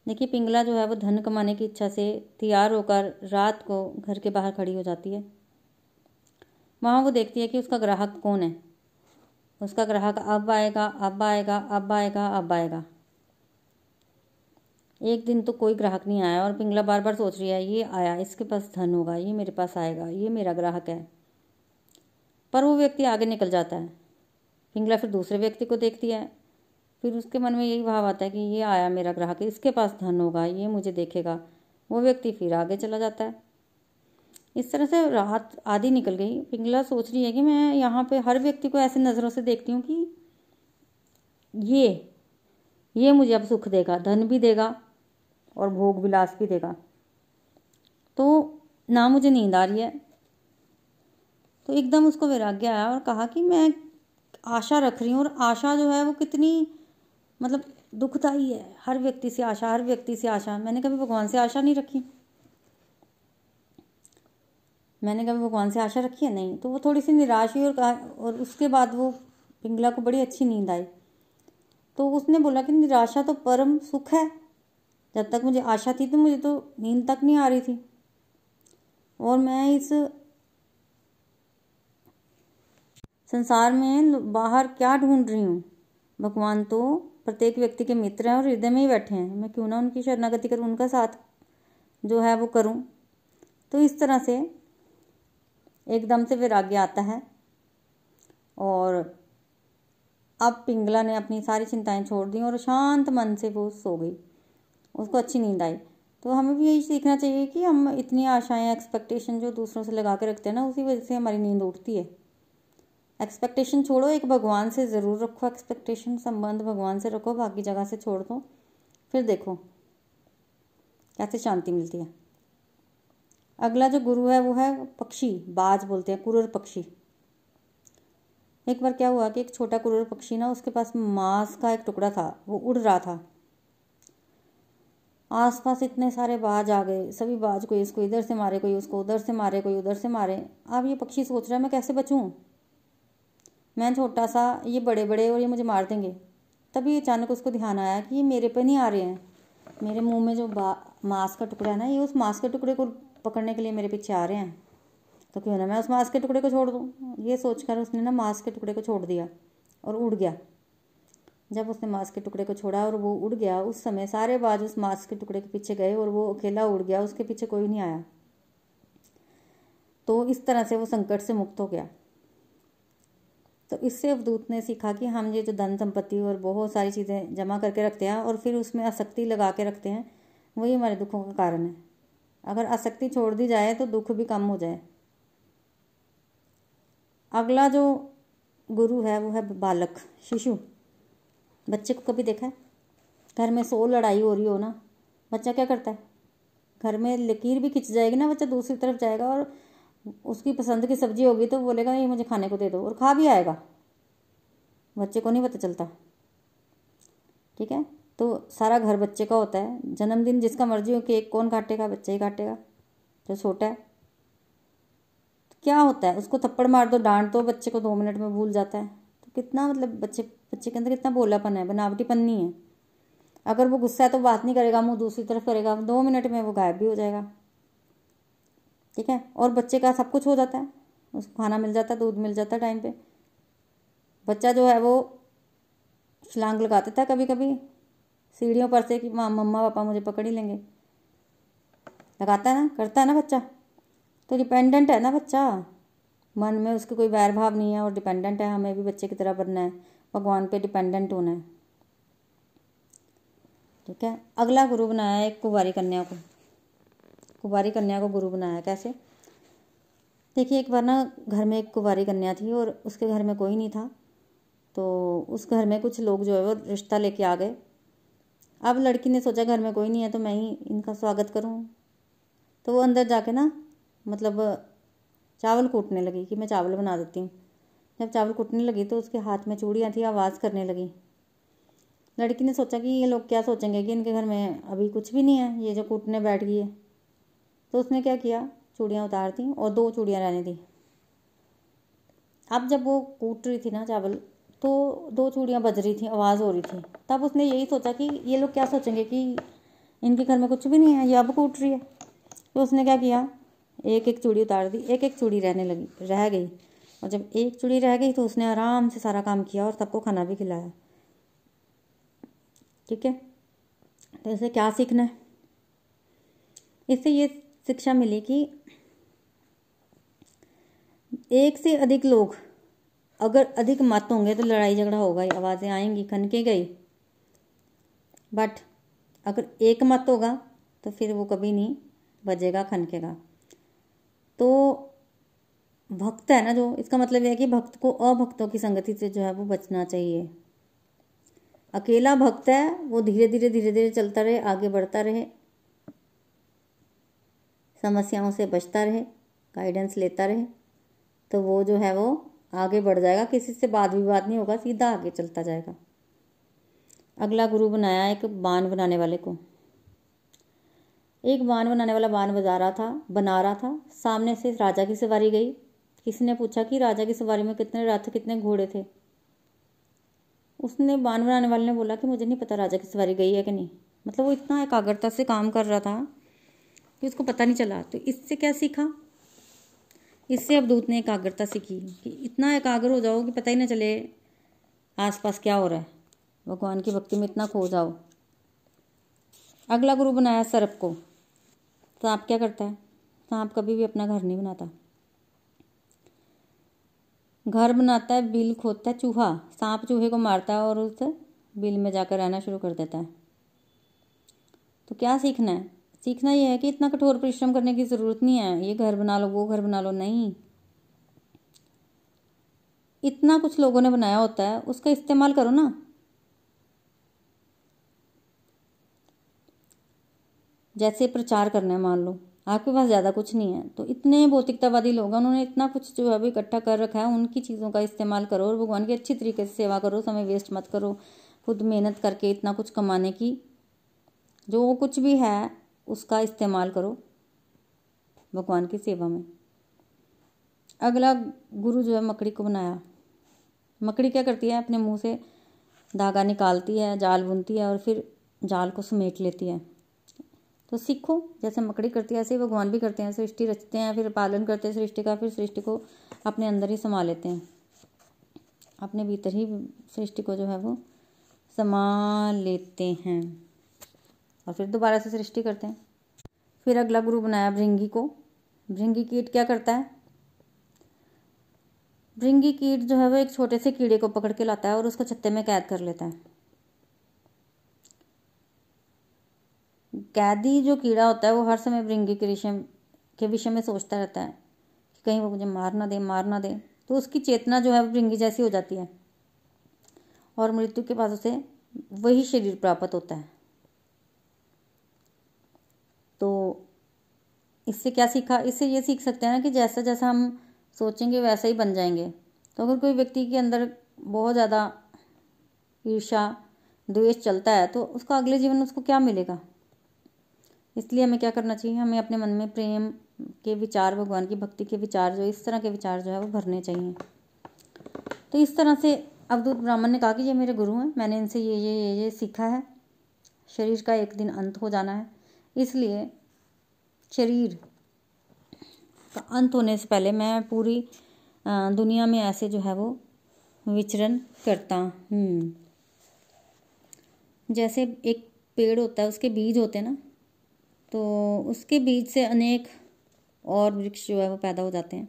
देखिए, पिंगला जो है वो धन कमाने की इच्छा से तैयार होकर रात को घर के बाहर खड़ी हो जाती है। वहाँ वो देखती है कि उसका ग्राहक कौन है। उसका ग्राहक, अब आएगा अब आएगा अब आएगा अब आएगा। एक दिन तो कोई ग्राहक नहीं आया और पिंगला बार बार सोच रही है, ये आया, इसके पास धन होगा, ये मेरे पास आएगा, ये मेरा ग्राहक है। पर वो व्यक्ति आगे निकल जाता है। पिंगला फिर दूसरे व्यक्ति को देखती है फिर उसके मन में यही भाव आता है कि ये आया मेरा ग्राहक, इसके पास धन होगा, ये मुझे देखेगा। वो व्यक्ति फिर आगे चला जाता है। इस तरह से रात आधी निकल गई। पिंगला सोच रही है कि मैं यहाँ पे हर व्यक्ति को ऐसे नज़रों से देखती हूँ कि ये ये मुझे अब सुख देगा, धन भी देगा और भोग विलास भी देगा। तो ना मुझे नींद आ रही है। तो एकदम उसको वैराग्य आया और कहा कि मैं आशा रख रही हूँ और आशा जो है वो कितनी मतलब दुखता ही है। हर व्यक्ति से आशा, हर व्यक्ति से आशा। मैंने कभी भगवान से आशा नहीं रखी। मैंने कभी भगवान से आशा रखी है? नहीं। तो वो थोड़ी सी निराश हुई और कहा और उसके बाद वो पिंगला को बड़ी अच्छी नींद आई। तो उसने बोला कि निराशा तो परम सुख है। जब तक मुझे आशा थी तो मुझे तो नींद तक नहीं आ रही थी। और मैं इस संसार में बाहर क्या ढूंढ रही हूँ? भगवान तो प्रत्येक व्यक्ति के मित्र हैं और हृदय में ही बैठे हैं। मैं क्यों ना उनकी शरणागति करूँ, उनका साथ जो है वो करूँ? तो इस तरह से एकदम से वैराग्य आता है। और अब पिंगला ने अपनी सारी चिंताएँ छोड़ दी और शांत मन से वो सो गई। उसको अच्छी नींद आई। तो हमें भी यही सीखना चाहिए कि हम इतनी आशाएँ एक्सपेक्टेशन जो दूसरों से लगा के रखते हैं ना, उसी वजह से हमारी नींद उठती है। एक्सपेक्टेशन छोड़ो, एक भगवान से ज़रूर रखो एक्सपेक्टेशन संबंध भगवान से रखो, बाकी जगह से छोड़ दो। फिर देखो, कैसे शांति मिलती है। अगला जो गुरु है, वो है पक्षी, बाज बोलते हैं, कुरर पक्षी। एक बार क्या हुआ कि एक छोटा कुरर पक्षी ना, उसके पास मांस का एक टुकड़ा था, वो उड़ रहा था। आसपास इतने सारे बाज आ गए, सभी बाज कोई इसको इधर से मारे, कोई उसको उधर से मारे, कोई उधर से मारे। अब ये पक्षी सोच रहा है, मैं कैसे बचूं? मैं छोटा सा, ये बड़े बड़े और ये मुझे मार देंगे। तभी अचानक उसको ध्यान आया कि ये मेरे पे नहीं आ रहे हैं। मेरे मुँह में जो मांस का टुकड़ा है ना, ये उस मांस के टुकड़े को पकड़ने के लिए मेरे पीछे आ रहे हैं। तो क्यों ना मैं उस मांस के टुकड़े को छोड़ दूँ? ये सोचकर उसने ना मांस के टुकड़े को छोड़ दिया और उड़ गया। जब उसने मांस के टुकड़े को छोड़ा और वो उड़ गया, उस समय सारे बाज उस मांस के टुकड़े के पीछे गए और वो अकेला उड़ गया, उसके पीछे कोई नहीं आया। तो इस तरह से वो संकट से मुक्त हो गया। तो इससे अवधूत ने सीखा कि हम ये जो धन संपत्ति और बहुत सारी चीज़ें जमा करके रखते हैं और फिर उसमें आसक्ति लगा के रखते हैं, वही हमारे दुखों का कारण है। अगर आसक्ति छोड़ दी जाए तो दुख भी कम हो जाए। अगला जो गुरु है, वो है बालक, शिशु। बच्चे को कभी देखा है? घर में सो लड़ाई हो रही हो ना, बच्चा क्या करता है? घर में लकीर भी खिंच जाएगी ना, बच्चा दूसरी तरफ़ जाएगा और उसकी पसंद की सब्ज़ी होगी तो बोलेगा ये मुझे खाने को दे दो। और खा भी आएगा। बच्चे को नहीं पता चलता। ठीक है? तो सारा घर बच्चे का होता है। जन्मदिन जिसका मर्ज़ी हो, केक कौन काटेगा? बच्चा ही काटेगा, जो छोटा है। तो क्या होता है? उसको थप्पड़ मार दो, डांट दो, बच्चे को दो मिनट में भूल जाता है। तो कितना मतलब बच्चे बच्चे के अंदर कितना बोलापन है, बनावटीपन नहीं है। अगर वो गुस्सा है तो बात नहीं करेगा, मुँह दूसरी तरफ़ करेगा, दो मिनट में वो गायब भी हो जाएगा। ठीक है? और बच्चे का सब कुछ हो जाता है। उसको खाना मिल जाता है दूध मिल जाता है टाइम पे। बच्चा जो है वो छलांग लगा देता है कभी कभी सीढ़ियों पर से कि माँ, मम्मा, पापा मुझे पकड़ ही लेंगे। लगाता है ना? करता है ना बच्चा? तो डिपेंडेंट है ना बच्चा? मन में उसके कोई वैर भाव नहीं है और डिपेंडेंट है। हमें भी बच्चे की तरह बनना है। भगवान पे डिपेंडेंट होना है। ठीक है? अगला गुरु बनाया है एक कुवारी कन्या को। कुवारी कन्या को गुरु बनाया, कैसे? देखिए, एक बार ना घर में एक कुवारी कन्या थी और उसके घर में कोई नहीं था तो उस घर में कुछ लोग जो है वो रिश्ता लेके आ गए। अब लड़की ने सोचा, घर में कोई नहीं है तो मैं ही इनका स्वागत करूँ। तो वो अंदर जाके ना मतलब चावल कूटने लगी कि मैं चावल बना देती हूँ। जब चावल कूटने लगी तो उसके हाथ में चूड़ियाँ थी, आवाज़ करने लगी। लड़की ने सोचा कि ये लोग क्या सोचेंगे कि इनके घर में अभी कुछ भी नहीं है, ये जो कूटने बैठ गई है। तो उसने क्या किया? चूड़ियाँ उतार दी और दो चूड़ियाँ रहने दी। अब जब वो कूट रही थी ना चावल तो दो चूड़ियाँ बज रही थी, आवाज़ हो रही थी। तब उसने यही सोचा कि ये लोग क्या सोचेंगे कि इनके घर में कुछ भी नहीं है, ये अब कूट रही है। तो उसने क्या किया? एक एक चूड़ी उतार दी, एक एक चूड़ी रहने लगी, रह गई। और जब एक चूड़ी रह गई तो उसने आराम से सारा काम किया और सबको खाना भी खिलाया। ठीक है? तो इसे क्या सीखना है? इससे ये शिक्षा मिली कि एक से अधिक लोग, अगर अधिक मत होंगे तो लड़ाई झगड़ा होगा आवाज़ें आएँगी, खनके गई। बट अगर एक मत होगा तो फिर वो कभी नहीं बजेगा, खनकेगा। तो भक्त है ना जो, इसका मतलब यह है कि भक्त को अभक्तों की संगति से जो है वो बचना चाहिए। अकेला भक्त है, वो धीरे धीरे धीरे धीरे चलता रहे, आगे बढ़ता रहे समस्याओं से बचता रहे गाइडेंस लेता रहे तो वो जो है वो आगे बढ़ जाएगा। किसी से बात विवाद नहीं होगा, सीधा आगे चलता जाएगा। अगला गुरु बनाया एक बान बनाने वाले को। एक बान बनाने वाला बान बजा रहा था, बना रहा था। सामने से राजा की सवारी गई। किसी ने पूछा कि राजा की सवारी में कितने रथ, कितने घोड़े थे? उसने बान बनाने वाले ने बोला कि मुझे नहीं पता राजा की सवारी गई है कि नहीं। मतलब वो इतना एकाग्रता से काम कर रहा था। कि उसको पता नहीं चला तो इससे क्या सीखा? इससे अवधूत ने एकाग्रता सीखी कि इतना एकाग्र हो जाओ कि पता ही ना चले आसपास क्या हो रहा है। भगवान की भक्ति में इतना खो जाओ। अगला गुरु बनाया सर्प को। सांप क्या करता है? सांप कभी भी अपना घर नहीं बनाता। घर बनाता है, बिल खोदता है, चूहा। सांप चूहे को मारता है और उस बिल में जाकर रहना शुरू कर देता है। तो क्या सीखना है? सीखना यह है कि इतना कठोर परिश्रम करने की ज़रूरत नहीं है। ये घर बना लो, वो घर बना लो, नहीं। इतना कुछ लोगों ने बनाया होता है, उसका इस्तेमाल करो ना। जैसे प्रचार करना है, मान लो, आपके पास ज़्यादा कुछ नहीं है तो इतने भौतिकतावादी लोग हैं, उन्होंने इतना कुछ जो है इकट्ठा कर रखा है, उनकी चीज़ों का इस्तेमाल करो और भगवान की अच्छी तरीके से सेवा करो, समय वेस्ट मत करो, खुद मेहनत करके इतना कुछ कमाने की। जो कुछ भी है उसका इस्तेमाल करो भगवान की सेवा में। अगला गुरु जो है मकड़ी को बनाया। मकड़ी क्या करती है? अपने मुँह से धागा निकालती है, जाल बुनती है और फिर जाल को समेट लेती है। तो सीखो, जैसे मकड़ी करती है, ऐसे ही भगवान भी करते हैं। सृष्टि रचते हैं, फिर पालन करते हैं सृष्टि का, फिर सृष्टि को अपने अंदर ही समा लेते हैं। अपने भीतर ही सृष्टि को जो है वो समा लेते हैं। और फिर दोबारा से सृष्टि करते हैं। फिर अगला गुरु बनाया भृंगी को। भृंगी कीट क्या करता है? भृंगी कीट जो है वो एक छोटे से कीड़े को पकड़ के लाता है और उसको छत्ते में कैद कर लेता है। कैदी जो कीड़ा होता है वो हर समय भृंगी के विषय के विषय में सोचता रहता है कि कहीं वो मुझे मार ना दे, मार ना दे। तो उसकी चेतना जो है वो भृंगी जैसी हो जाती है और मृत्यु के बाद उसे वही शरीर प्राप्त होता है। तो इससे क्या सीखा? इससे ये सीख सकते हैं ना कि जैसा जैसा हम सोचेंगे, वैसा ही बन जाएँगे। तो अगर कोई व्यक्ति के अंदर बहुत ज़्यादा ईर्षा द्वेष चलता है तो उसका अगले जीवन उसको क्या मिलेगा? इसलिए हमें क्या करना चाहिए? हमें अपने मन में प्रेम के विचार, भगवान की भक्ति के विचार जो इस तरह के विचार जो है, वो भरने चाहिए। तो इस तरह से अवधूत ब्राह्मण ने कहा कि ये मेरे गुरु हैं, मैंने इनसे ये ये ये ये सीखा है। शरीर का एक दिन अंत हो जाना है। इसलिए शरीर का अंत होने से पहले मैं पूरी दुनिया में ऐसे जो है वो विचरण करता हूँ। जैसे एक पेड़ होता है, उसके बीज होते हैं ना तो उसके बीज से अनेक और वृक्ष जो है वो पैदा हो जाते हैं।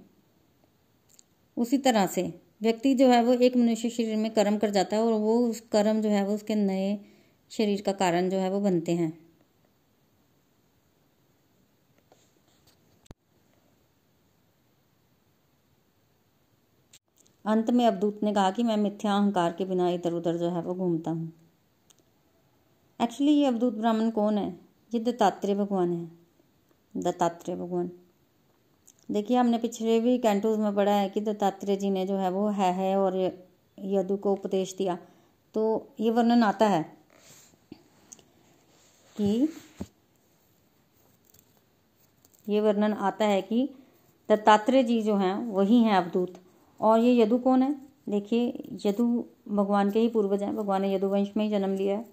उसी तरह से व्यक्ति जो है वो एक मनुष्य शरीर में कर्म कर जाता है और वो उस कर्म जो है वो उसके नए शरीर का कारण जो है वो बनते हैं। अंत में अवधूत ने कहा कि मैं मिथ्या अहंकार के बिना इधर उधर जो है वो घूमता हूँ। एक्चुअली ये अवधूत ब्राह्मण कौन है? ये दत्तात्रेय भगवान है। दत्तात्रेय भगवान। देखिए, हमने पिछले भी कैंटोज में पढ़ा है कि दत्तात्रेय जी ने जो है वो है है और यदु को उपदेश दिया। तो ये वर्णन आता है कि ये वर्णन आता है कि दत्तात्रेय जी जो हैं, वही हैं अवधूत। और ये यदु कौन है? देखिए, यदु भगवान के ही पूर्वज हैं। भगवान ने यदुवंश में ही जन्म लिया है।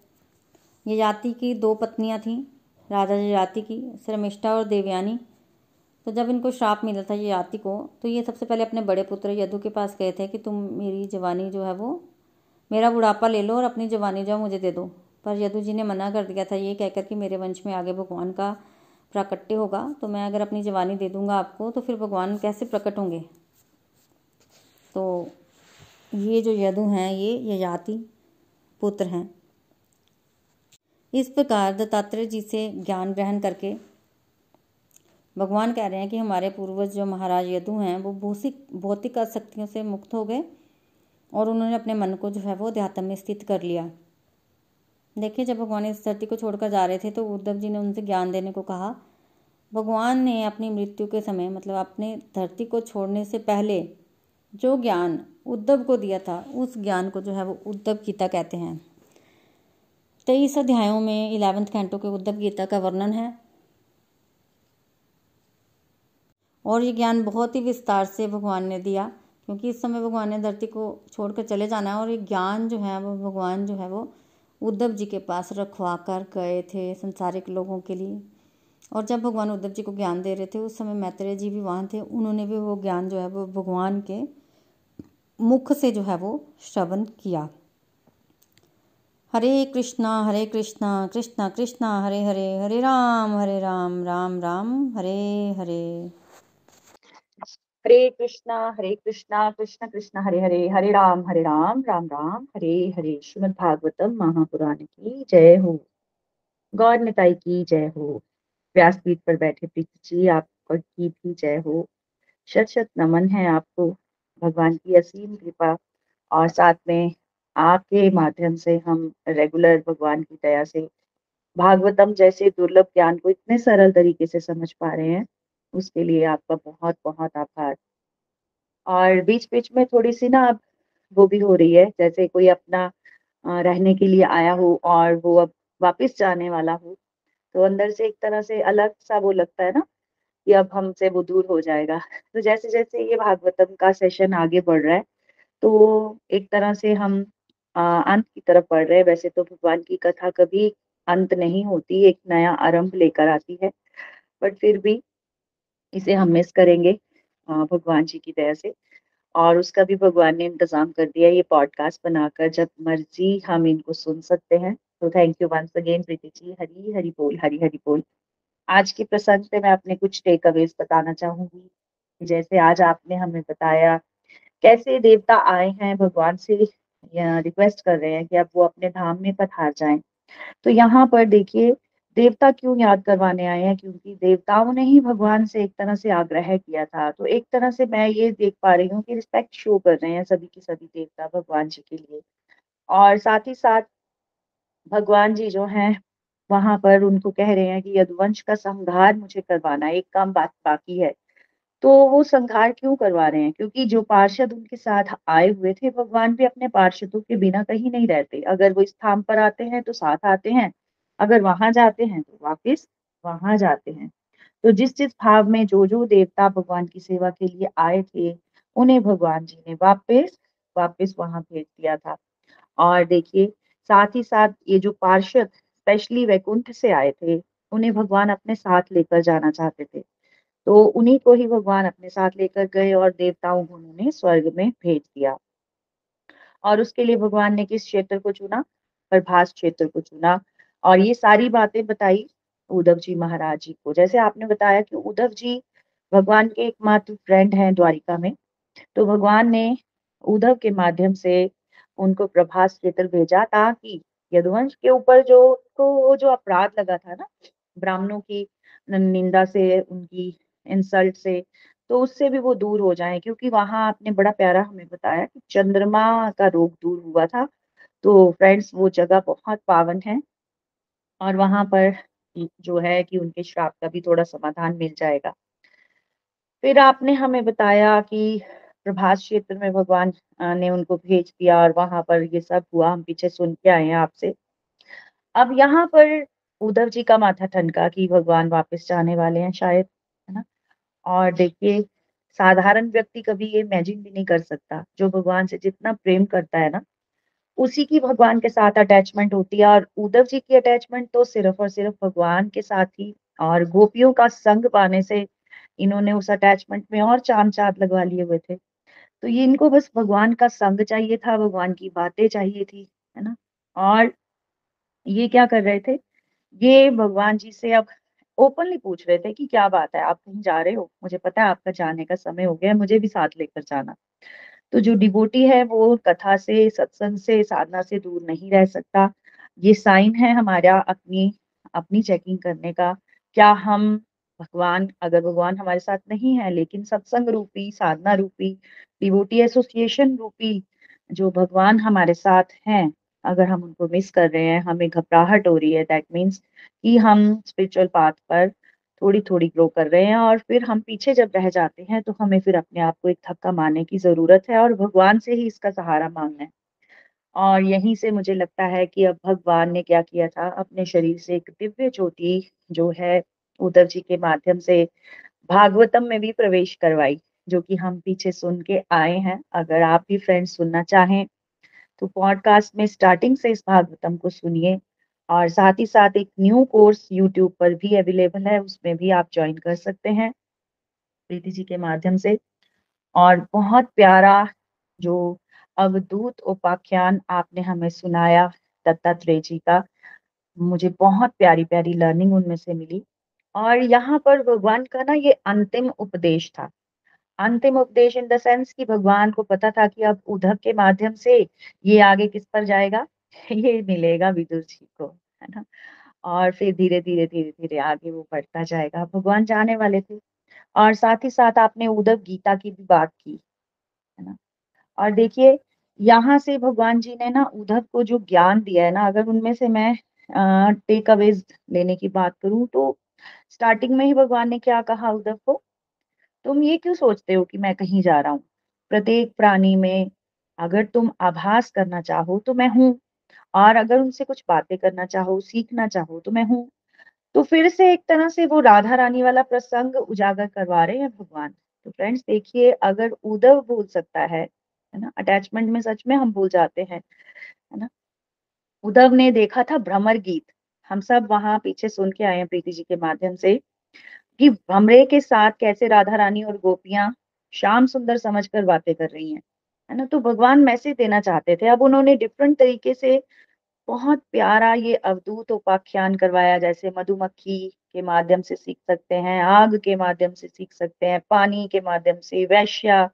ये जाति की दो पत्नियाँ थीं, राजा जाति की, श्रमिष्ठा और देवयानी। तो जब इनको श्राप मिला था ये जाति को तो ये सबसे पहले अपने बड़े पुत्र यदु के पास गए थे कि तुम मेरी जवानी जो है वो, मेरा बुढ़ापा ले लो और अपनी जवानी जो मुझे दे दो। पर यदु जी ने मना कर दिया था, ये कहकर कि मेरे वंश में आगे भगवान का प्राकट्य होगा तो मैं अगर अपनी जवानी दे दूँगा आपको तो फिर भगवान कैसे प्रकट होंगे? तो ये जो यदु हैं, ये यजाति पुत्र हैं। इस प्रकार दत्तात्रेय जी से ज्ञान ग्रहण करके भगवान कह रहे हैं कि हमारे पूर्वज जो महाराज यदु हैं, वो भौतिक भौतिक आसक्तियों से मुक्त हो गए और उन्होंने अपने मन को जो है वो अध्यात्म में स्थित कर लिया। देखिए, जब भगवान इस धरती को छोड़कर जा रहे थे तो उद्धव जी ने उनसे ज्ञान देने को कहा, भगवान ने अपनी मृत्यु के समय मतलब अपने धरती को छोड़ने से पहले जो ज्ञान उद्धव को दिया था, उस ज्ञान को जो है वो उद्धव गीता कहते हैं। तेईस अध्यायों में इलेवेंथ कैंटो के उद्धव गीता का वर्णन है। और ये ज्ञान बहुत ही विस्तार से भगवान ने दिया, क्योंकि इस समय भगवान ने धरती को छोड़कर चले जाना है, और ये ज्ञान जो है वो भगवान जो है वो उद्धव जी के पास रखवा कर गए थे संसारिक लोगों के लिए। और जब भगवान उद्धव जी को ज्ञान दे रहे थे, उस समय मैत्रेय जी भी वहाँ थे, उन्होंने भी वो ज्ञान जो है वो भगवान के मुख से जो है वो श्रवण किया। हरे कृष्णा हरे कृष्णा कृष्णा कृष्णा, हरे हरे हरे राम हरे राम राम राम, हरे हरे। हरे कृष्णा हरे कृष्णा, कृष्ण कृष्ण, हरे हरे हरे राम हरे राम राम राम, हरे हरे। श्रीमद भागवतम महापुराण की जय हो। गौर निताई की जय हो। व्यासपीठ पर बैठे प्रीति जी, आपकी भी जय हो। शत शत नमन है आपको। भगवान की असीम कृपा और साथ में आपके माध्यम से हम रेगुलर भगवान की दया से भागवतम जैसे दुर्लभ ज्ञान को इतने सरल तरीके से समझ पा रहे हैं, उसके लिए आपका बहुत बहुत आभार। और बीच बीच में थोड़ी सी ना अब वो भी हो रही है, जैसे कोई अपना रहने के लिए आया हो और वो अब वापस जाने वाला हो तो अंदर से एक तरह से अलग सा वो लगता है ना कि अब हमसे वो दूर हो जाएगा। तो जैसे जैसे ये भागवतम का सेशन आगे बढ़ रहा है तो एक तरह से हम अंत की तरफ़ बढ़ रहे हैं। वैसे तो भगवान की कथा कभी अंत नहीं होती, एक नया आरंभ लेकर आती है। बट फिर भी इसे हम मिस करेंगे भगवान जी की दया से। और उसका भी भगवान ने इंतज़ाम कर दिया ये पॉडकास्ट बनाकर, जब मर्ज़ी हम इनको सुन सकते हैं। तो thank you once again Preeti ji. Hari Hari बोल हरी हरी बोल। आज के प्रसंग पे मैं अपने कुछ टेक अवेज बताना चाहूँगी। जैसे आज आपने हमें बताया, कैसे देवता आए हैं, भगवान से रिक्वेस्ट कर रहे हैं कि अब वो अपने धाम में पधार जाएँ। तो यहाँ पर देखिए, देवता क्यों याद करवाने आए हैं? क्योंकि देवताओं ने ही भगवान से एक तरह से आग्रह किया था। तो एक तरह से मैं ये देख पा रही हूँ कि रिस्पेक्ट शो कर रहे हैं सभी के सभी देवता भगवान जी के लिए। और साथ ही साथ भगवान जी जो हैं वहाँ पर उनको कह रहे हैं कि यदुवंश का संहार मुझे करवाना एक काम बात बाकी है। तो वो संहार क्यों करवा रहे हैं? क्योंकि जो पार्षद उनके साथ आए हुए थे, भगवान भी अपने पार्षदों के बिना कहीं नहीं रहते। अगर वो इस थाम पर आते हैं तो साथ आते हैं। अगर वहाँ जाते हैं तो वापिस वहाँ जाते हैं। तो जिस जिस भाव में जो जो देवता भगवान की सेवा के लिए आए थे, उन्हें भगवान जी ने वापस वापस वहाँ भेज दिया था। और देखिए, साथ ही साथ ये जो पार्षद स्पेशली वैकुंठ से आए थे, उन्हें भगवान अपने साथ लेकर जाना चाहते थे। तो उन्हीं को ही भगवान अपने साथ लेकर गए और देवताओं को उन्होंने स्वर्ग में भेज दिया। और उसके लिए भगवान ने किस क्षेत्र को चुना? प्रभास क्षेत्र को चुना। और ये सारी बातें बताई उद्धव जी महाराज जी को। जैसे आपने बताया कि उद्धव जी भगवान के एकमात्र फ्रेंड हैं द्वारिका में तो भगवान ने उद्धव के माध्यम से उनको प्रभास क्षेत्र भेजा ताकि यदुवंश के ऊपर जो तो जो अपराध लगा था ना, ब्राह्मणों की निंदा से, उनकी इंसल्ट से तो उससे भी वो दूर हो जाए, क्योंकि वहाँ आपने बड़ा प्यारा हमें बताया कि चंद्रमा का रोग दूर हुआ था तो फ्रेंड्स वो जगह बहुत पावन है, और वहाँ पर जो है कि उनके श्राप का भी थोड़ा समाधान मिल जाएगा। फिर आपने हमें बताया कि प्रभास क्षेत्र में भगवान ने उनको भेज दिया और वहाँ पर ये सब हुआ। हम पीछे सुन के आए हैं आपसे। अब यहाँ पर उद्धव जी का माथा ठनका कि भगवान वापस जाने वाले हैं शायद, है ना? और देखिए, साधारण व्यक्ति कभी ये इमेजिन भी नहीं कर सकता। जो भगवान से जितना प्रेम करता है ना, उसी की भगवान के साथ अटैचमेंट होती है। और उद्धव जी की अटैचमेंट तो सिर्फ़ और सिर्फ़ भगवान के साथ ही और गोपियों का संग पाने से इन्होंने उस अटैचमेंट में और चाँद चाँद लगवा लिए हुए थे। तो ये इनको बस भगवान का संग चाहिए था, भगवान की बातें चाहिए थी, है ना? और ये क्या कर रहे थे? ये भगवान जी से अब ओपनली पूछ रहे थे कि क्या बात है, आप कहीं जा रहे हो? मुझे पता है आपका जाने का समय हो गया, मुझे भी साथ लेकर जाना। तो जो डिबोटी है, वो कथा से, सत्संग से, साधना से दूर नहीं रह सकता। ये साइन है हमारा अपनी अपनी चेकिंग करने का, क्या हम भगवान, अगर भगवान हमारे साथ नहीं है, लेकिन सत्संग रूपी, साधना रूपी डिवोटी एसोसिएशन रूपी जो भगवान हमारे साथ हैं, अगर हम उनको मिस कर रहे हैं, हमें घबराहट हो रही है दैट मीन्स कि हम स्पिरिचुअल पाथ पर थोड़ी थोड़ी ग्रो कर रहे हैं और फिर हम पीछे जब रह जाते हैं तो हमें फिर अपने आप को एक थक्का मारने की ज़रूरत है और भगवान से ही इसका सहारा मांगना है। और यहीं से मुझे लगता है कि अब भगवान ने क्या किया था, अपने शरीर से एक दिव्य ज्योति जो है उद्धव जी के माध्यम से भागवतम में भी प्रवेश करवाई, जो कि हम पीछे सुन के आए हैं। अगर आप भी फ्रेंड्स सुनना चाहें तो पॉडकास्ट में स्टार्टिंग से इस भागवतम को सुनिए। और साथ ही साथ एक न्यू कोर्स यूट्यूब पर भी अवेलेबल है, उसमें भी आप ज्वाइन कर सकते हैं प्रीति जी के माध्यम से। और बहुत प्यारा जो अवधूत उपाख्यान आपने हमें सुनाया दत्तात्रेय जी का, मुझे बहुत प्यारी प्यारी लर्निंग उनमें से मिली। और यहाँ पर भगवान का ना ये अंतिम उपदेश था। अंतिम उपदेश इन द सेंस कि भगवान को पता था कि अब उद्धव के माध्यम से ये आगे किस पर जाएगा? ये मिलेगा विदुर जी को, है ना? और फिर धीरे धीरे धीरे धीरे आगे वो बढ़ता जाएगा। भगवान जाने वाले थे और साथ ही साथ आपने उद्धव गीता की भी बात की, है ना? और देखिए, यहाँ से भगवान जी ने ना उद्धव को जो ज्ञान दिया है ना, अगर उनमें से मैं टेक अवेज लेने की बात करूँ तो स्टार्टिंग में ही भगवान ने क्या कहा उद्धव को? तुम ये क्यों सोचते हो कि मैं कहीं जा रहा हूँ? प्रत्येक प्राणी में अगर तुम आभास करना चाहो तो मैं हूँ, और अगर उनसे कुछ बातें करना चाहो, सीखना चाहो तो मैं हूँ। तो फिर से एक तरह से वो राधा रानी वाला प्रसंग उजागर करवा रहे हैं भगवान। तो फ्रेंड्स देखिए, अगर उद्धव भूल सकता है है ना? अटैचमेंट में सच में हम भूल जाते हैं, है ना? उद्धव ने देखा था भ्रमर गीत। हम सब वहाँ पीछे सुन के आए हैं प्रीति जी के माध्यम से कि भमरे के साथ कैसे राधा रानी और गोपियाँ श्याम सुंदर समझकर बातें कर रही हैं। है ना? तो भगवान मैसेज देना चाहते थे। अब उन्होंने डिफरेंट तरीके से बहुत प्यारा ये अवधूत उपाख्यान करवाया, जैसे मधुमक्खी के माध्यम से सीख सकते हैं, आग के माध्यम से सीख सकते हैं, पानी के माध्यम से, वैश्या।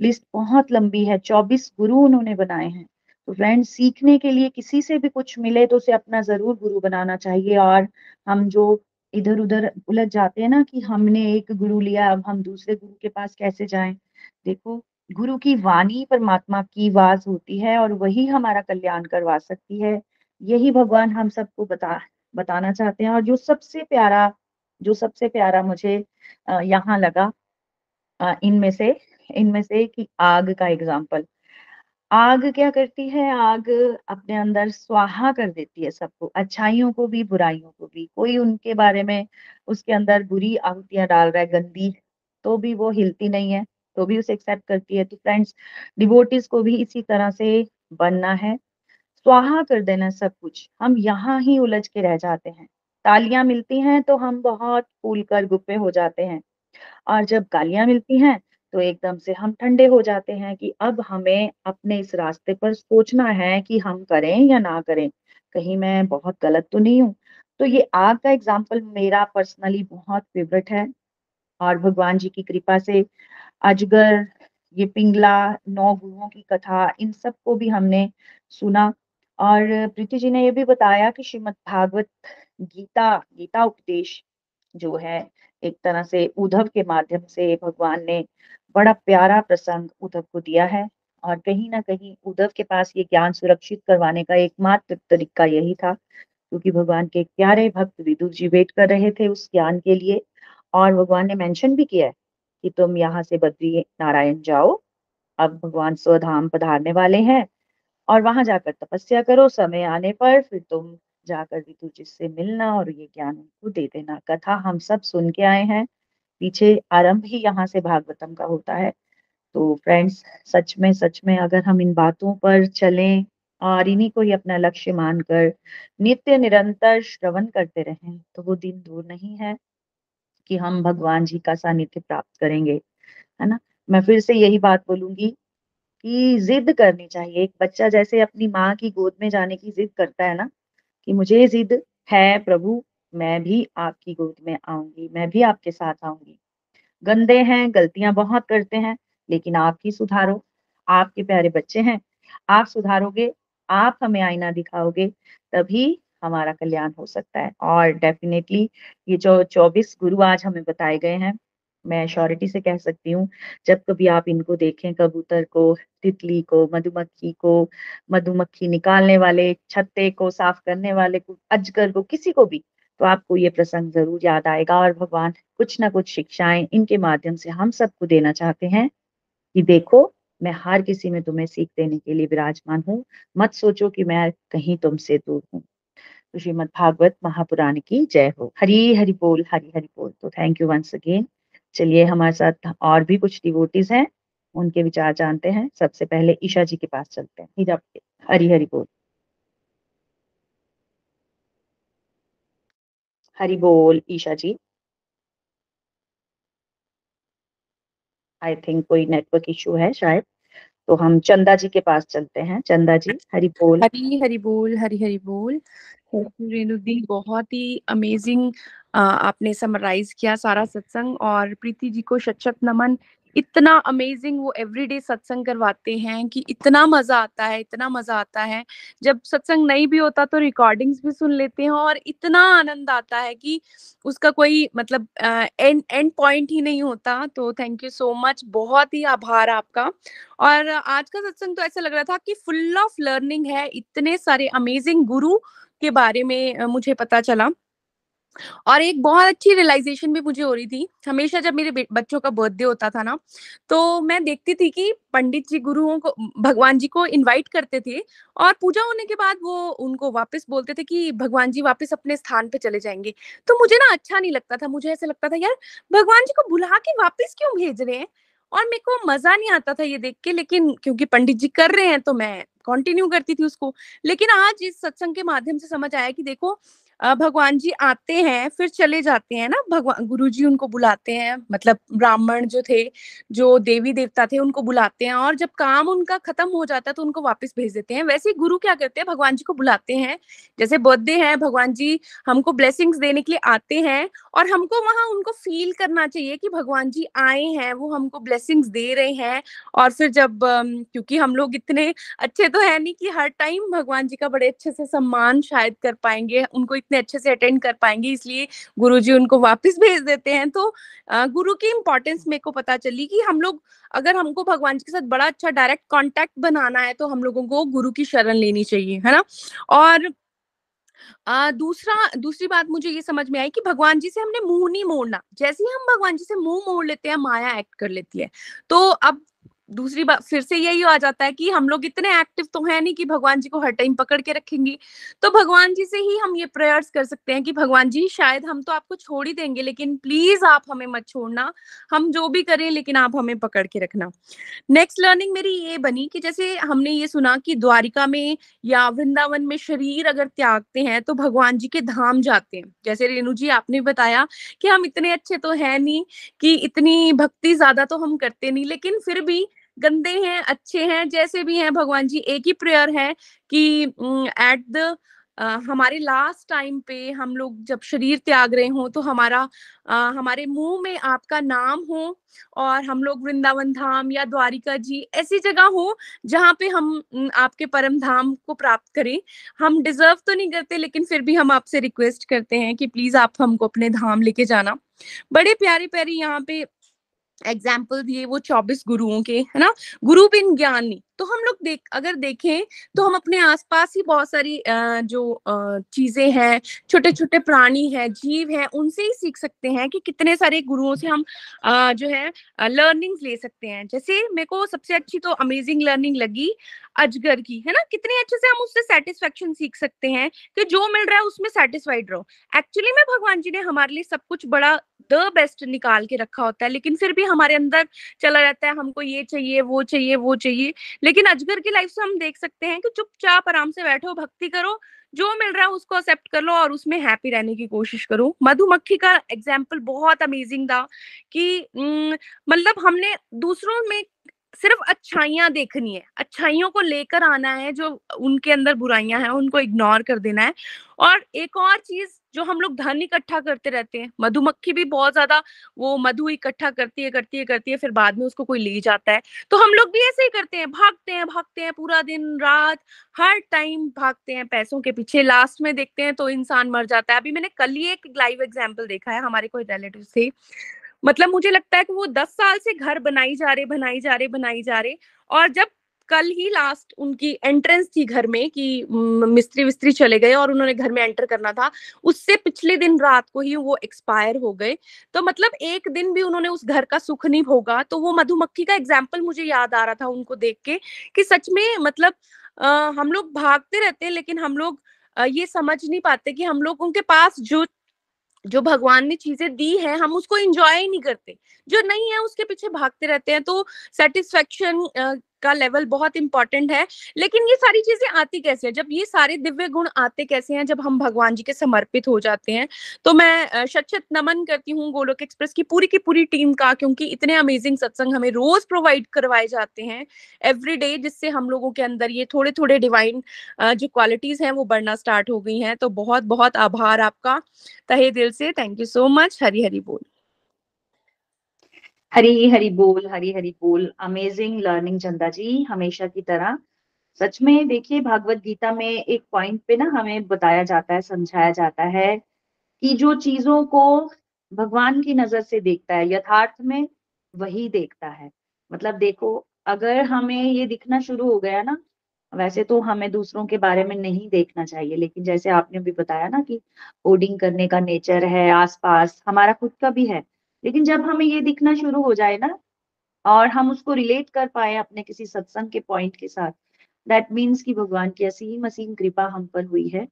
लिस्ट बहुत लंबी है। चौबीस गुरु उन्होंने बनाए हैं। तो फ्रेंड सीखने के लिए किसी से भी कुछ मिले तो उसे अपना ज़रूर गुरु बनाना चाहिए। और हम जो इधर उधर उलझ जाते हैं ना कि हमने एक गुरु लिया, अब हम दूसरे गुरु के पास कैसे जाएँ? देखो, गुरु की वाणी परमात्मा की आवाज़ होती है और वही हमारा कल्याण करवा सकती है। यही भगवान हम सबको बता, बताना चाहते हैं। और जो सबसे प्यारा, जो सबसे प्यारा मुझे यहाँ लगा इनमें से इनमें से कि आग का एग्ज़ाम्पल आग क्या करती है? आग अपने अंदर स्वाहा कर देती है सबको, अच्छाइयों को भी, बुराइयों को भी। कोई उनके बारे में उसके अंदर बुरी आहुतियाँ डाल रहा है, गंदी तो भी वो हिलती नहीं है तो भी उसे एक्सेप्ट करती है। तो फ्रेंड्स डिवोटिस को भी इसी तरह से बनना है। स्वाहा कर देना सब कुछ। हम यहाँ ही उलझ के रह जाते हैं। तालियाँ मिलती हैं तो हम बहुत फूल कर गुप्पे हो जाते हैं। और जब गालियाँ मिलती हैं तो एकदम से हम ठंडे हो जाते हैं कि अब हमें अपने इस रास्ते पर सोचना है कि हम करें या ना करें। कहीं मैं बहुत गलत तो नहीं हूँ? तो ये आग का एग्ज़ाम्पल मेरा पर्सनली बहुत फेवरेट है और भगवान जी की कृपा से अजगर, ये पिंगला, नौ गुरुओं की कथा, इन सबको भी हमने सुना। और प्रीति जी ने ये भी बताया कि श्रीमद भागवत गीता गीता उपदेश जो है, एक तरह से उद्धव के माध्यम से भगवान ने बड़ा प्यारा प्रसंग उद्धव को दिया है और कहीं ना कहीं उद्धव के पास ये ज्ञान सुरक्षित करवाने का एकमात्र तरीका यही था, क्योंकि भगवान के प्यारे भक्त विदुर जी वेट कर रहे थे उस ज्ञान के लिए और भगवान ने मेंशन भी किया है कि तुम यहाँ से बद्री नारायण जाओ, अब भगवान स्वधाम पधारने वाले हैं और वहाँ जाकर तपस्या करो, समय आने पर फिर तुम जाकर विदुर जी से मिलना और ये ज्ञान उनको दे देना। कथा हम सब सुन के आए हैं। पीछे आरंभ ही यहाँ से भागवतम का होता है। तो फ्रेंड्स सच में सच में अगर हम इन बातों पर चलें और इन्हीं को ही अपना लक्ष्य मानकर नित्य निरंतर श्रवण करते रहें तो वो दिन दूर नहीं है कि हम भगवान जी का सानिध्य प्राप्त करेंगे, है ना? मैं फिर से यही बात बोलूँगी कि जिद करनी चाहिए। एक बच्चा जैसे अपनी माँ की गोद में जाने की जिद करता है ना कि मुझे जिद है प्रभु मैं भी आपकी गोद में आऊँगी, मैं भी आपके साथ आऊँगी। गंदे हैं, गलतियाँ बहुत करते हैं, लेकिन आप ही सुधारो। आपके प्यारे बच्चे हैं, आप सुधारोगे, आप हमें आईना दिखाओगे, तभी हमारा कल्याण हो सकता है। और डेफिनेटली ये जो चौबीस गुरु आज हमें बताए गए हैं, मैं श्योरिटी से कह सकती हूँ, जब कभी आप इनको देखें, कबूतर को, तितली को, मधुमक्खी को, मधुमक्खी निकालने वाले, छत्ते को, साफ़ करने वाले, को, अजगर को, किसी को भी तो आपको ये प्रसंग ज़रूर याद आएगा और भगवान कुछ ना कुछ शिक्षाएँ इनके माध्यम से हम सबको देना चाहते हैं कि देखो, मैं हर किसी में तुम्हें सीख देने के लिए विराजमान हूँ। मत सोचो कि मैं कहीं तुमसे दूर हूँ। तो श्रीमद भागवत महापुराण की जय हो। हरी हरि बोल, हरी हरि बोल। तो थैंक यू वंस अगेन चलिए, हमारे साथ और भी कुछ डिवोटीज हैं, उनके विचार जानते हैं। सबसे पहले ईशा जी के पास चलते हैं। हरी हरि बोल। हरि बोल ईशा जी। आई थिंक कोई नेटवर्क इशू है शायद। तो हम चंदा जी के पास चलते हैं। चंदा जी हरि बोल। हरी हरि बोल हरी हरि बोल। रेणुदी। बहुत ही अमेजिंग आपने समराइज किया सारा सत्संग और प्रीति जी को शत शत नमन। इतना अमेजिंग वो एवरीडे सत्संग करवाते हैं कि इतना मज़ा आता है, इतना मज़ा आता है। जब सत्संग नहीं भी होता तो रिकॉर्डिंग्स भी सुन लेते हैं और इतना आनंद आता है कि उसका कोई मतलब एंड एंड पॉइंट ही नहीं होता। तो थैंक यू सो मच बहुत ही आभार आपका। और आज का सत्संग तो ऐसा लग रहा था कि फुल ऑफ़ लर्निंग है, इतने सारे अमेजिंग गुरु के बारे में मुझे पता चला। और एक बहुत अच्छी रियलाइजेशन भी मुझे हो रही थी। हमेशा जब मेरे बच्चों का बर्थडे होता था ना तो मैं देखती थी कि पंडित जी गुरुओं को, भगवान जी को इनवाइट करते थे और पूजा होने के बाद वो उनको वापस बोलते थे कि भगवान जी वापस अपने स्थान पे चले जाएँगे। तो मुझे ना अच्छा नहीं लगता था। मुझे ऐसा लगता था, यार, भगवान जी को बुला के वापस क्यों भेज रहे हैं? और मेरे को मज़ा नहीं आता था ये देख के, लेकिन क्योंकि पंडित जी कर रहे हैं तो मैं कंटिन्यू करती थी उसको। लेकिन आज इस सत्संग के माध्यम से समझ आया कि देखो भगवान जी आते हैं, फिर चले जाते हैं ना भगवान गुरु जी उनको बुलाते हैं मतलब ब्राह्मण जो थे, जो देवी देवता थे, उनको बुलाते हैं और जब काम उनका खत्म हो जाता है तो उनको वापस भेज देते हैं। वैसे ही गुरु क्या करते हैं, भगवान जी को बुलाते हैं। जैसे बर्थडे है, भगवान जी हमको ब्लेसिंग्स देने के लिए आते हैं और हमको वहाँ उनको फील करना चाहिए कि भगवान जी आए हैं, वो हमको ब्लेसिंग्स दे रहे हैं और फिर जब क्योंकि हम लोग इतने अच्छे तो है नहीं कि हर टाइम भगवान जी का बड़े अच्छे से सम्मान शायद कर पाएँगे, उनको इतने अच्छे से अटेंड कर पाएँगे इसलिए गुरु जी उनको वापस भेज देते हैं। तो गुरु की इम्पोर्टेंस मेरे को पता चली कि हम लोग अगर हमको भगवान जी के साथ बड़ा अच्छा डायरेक्ट कॉन्टेक्ट बनाना है तो हम लोगों को गुरु की शरण लेनी चाहिए है ना? और आ, दूसरा दूसरी बात मुझे ये समझ में आई कि भगवान जी से हमने मुँह नहीं मोड़ना। जैसे ही हम भगवान जी से मुँह मोड़ लेते हैं माया एक्ट कर लेती है। तो अब दूसरी बात, फिर से यही आ जाता है कि हम लोग इतने एक्टिव तो है नहीं कि भगवान जी को हर टाइम पकड़ के रखेंगे। तो भगवान जी से ही हम ये प्रेयर्स कर सकते हैं कि भगवान जी, शायद हम तो आपको छोड़ ही देंगे, लेकिन प्लीज़ आप हमें मत छोड़ना। हम जो भी करें, लेकिन आप हमें पकड़ के रखना। नेक्स्ट लर्निंग मेरी ये बनी कि जैसे हमने ये सुना कि द्वारिका में या वृंदावन में शरीर अगर त्यागते हैं तो भगवान जी के धाम जाते हैं। जैसे रेणु जी, आपने बताया कि हम इतने अच्छे तो है नहीं कि इतनी भक्ति ज़्यादा तो हम करते नहीं, लेकिन फिर भी गंदे हैं अच्छे हैं जैसे भी हैं भगवान जी एक ही प्रेयर है कि एट द Uh, हमारे लास्ट टाइम पे हम लोग जब शरीर त्याग रहे हो तो हमारा आ, हमारे मुँह में आपका नाम हो और हम लोग वृंदावन धाम या द्वारिका जी ऐसी जगह हो जहाँ पे हम आपके परम धाम को प्राप्त करें। हम डिजर्व तो नहीं करते लेकिन फिर भी हम आपसे रिक्वेस्ट करते हैं कि प्लीज़ आप हमको अपने धाम लेके जाना। बड़े प्यारे प्यारे यहाँ पे एग्ज़ाम्पल दिए वो चौबीस गुरुओं के है ना? गुरु बिन ज्ञानी। तो हम लोग देख, अगर देखें तो हम अपने आसपास ही बहुत सारी जो चीज़ें हैं छोटे छोटे प्राणी हैं, जीव हैं, उनसे ही सीख सकते हैं कि कितने सारे गुरुओं से हम जो है लर्निंग ले सकते हैं। जैसे मेरे को सबसे अच्छी तो अमेजिंग लर्निंग लगी अजगर की, है ना? कितने अच्छे से हम उससे सेटिस्फेक्शन सीख सकते हैं कि जो मिल रहा है उसमें सेटिस्फाइड रहो। एक्चुअली में भगवान जी ने हमारे लिए सब कुछ बड़ा द बेस्ट निकाल के रखा होता है, लेकिन फिर भी हमारे अंदर चला रहता है, हमको ये चाहिए, वो चाहिए वो चाहिए। लेकिन अजगर की लाइफ से हम देख सकते हैं कि चुपचाप आराम से बैठो, भक्ति करो, जो मिल रहा है उसको एक्सेप्ट कर लो और उसमें हैप्पी रहने की कोशिश करो। मधुमक्खी का एग्ज़ाम्पल बहुत अमेजिंग था कि मतलब हमने दूसरों में सिर्फ़ अच्छाइयाँ देखनी है, अच्छाइयों को लेकर आना है जो उनके अंदर बुराइयाँ हैं, उनको इग्नोर कर देना है। और एक और चीज़ जो हम लोग धन इकट्ठा करते रहते हैं। मधुमक्खी भी बहुत ज़्यादा वो मधु इकट्ठा करती है करती है करती है, फिर बाद में उसको कोई ले जाता है। तो हम लोग भी ऐसे ही करते हैं, भागते हैं भागते हैं पूरा दिन, रात, हर टाइम भागते हैं पैसों के पीछे। लास्ट में देखते हैं तो इंसान मर जाता है। अभी मैंने कल ही एक लाइव एग्ज़ाम्पल देखा है हमारे कोई रिलेटिव से। मतलब मुझे लगता है कि वो दस साल से घर बनाई जा रहे, बनाई जा रहे, बनाई जा रहे और जब कल ही लास्ट उनकी एंट्रेंस थी घर में कि मिस्त्री विस्त्री चले गए और उन्होंने घर में एंटर करना था। उससे पिछले दिन रात को ही वो एक्सपायर हो गए। तो मतलब एक दिन भी उन्होंने उस घर का सुख नहीं भोगा। तो वो मधुमक्खी का एग्ज़ाम्पल मुझे याद आ रहा था उनको देख के कि सच में मतलब आ, हम लोग भागते रहते हैं लेकिन हम लोग आ, ये समझ नहीं पाते कि हम लोग उनके पास जो जो भगवान ने चीज़ें दी है हम उसको एंजॉय ही नहीं करते। जो नहीं है उसके पीछे भागते रहते हैं। तो सेटिस्फेक्शन का लेवल बहुत इंपॉर्टेंट है। लेकिन ये सारी चीज़ें आती कैसे है? जब ये सारे दिव्य गुण आते कैसे हैं? जब हम भगवान जी के समर्पित हो जाते हैं तो मैं शत नमन करती हूँ गोलोक एक्सप्रेस की पूरी की पूरी टीम का, क्योंकि इतने अमेजिंग सत्संग हमें रोज प्रोवाइड करवाए जाते हैं। एवरी डे जिससे हम लोगों के अंदर ये थोड़े थोड़े डिवाइन जो क्वालिटीज हैं, वो बढ़ना स्टार्ट हो गई हैं। तो बहुत बहुत आभार आपका। तहे दिल से। Thank you so much Hari Hari बोल। हरी हरी बोल, हरी हरी बोल। अमेजिंग लर्निंग चंदा जी, हमेशा की तरह। सच में देखिए, भागवत गीता में एक पॉइंट पे ना हमें बताया जाता है, समझाया जाता है कि जो चीज़ों को भगवान की नज़र से देखता है, यथार्थ में वही देखता है। मतलब देखो, अगर हमें ये दिखना शुरू हो गया ना, वैसे तो हमें दूसरों के बारे में नहीं देखना चाहिए, लेकिन जैसे आपने भी बताया ना कि कोडिंग करने का नेचर है, आसपास हमारा खुद का भी है लेकिन जब हमें ये दिखना शुरू हो जाए ना, और हम उसको रिलेट कर पाए अपने किसी सत्संग के पॉइंट के साथ दैट मीन्स कि भगवान की असीम असीम कृपा हम पर हुई है,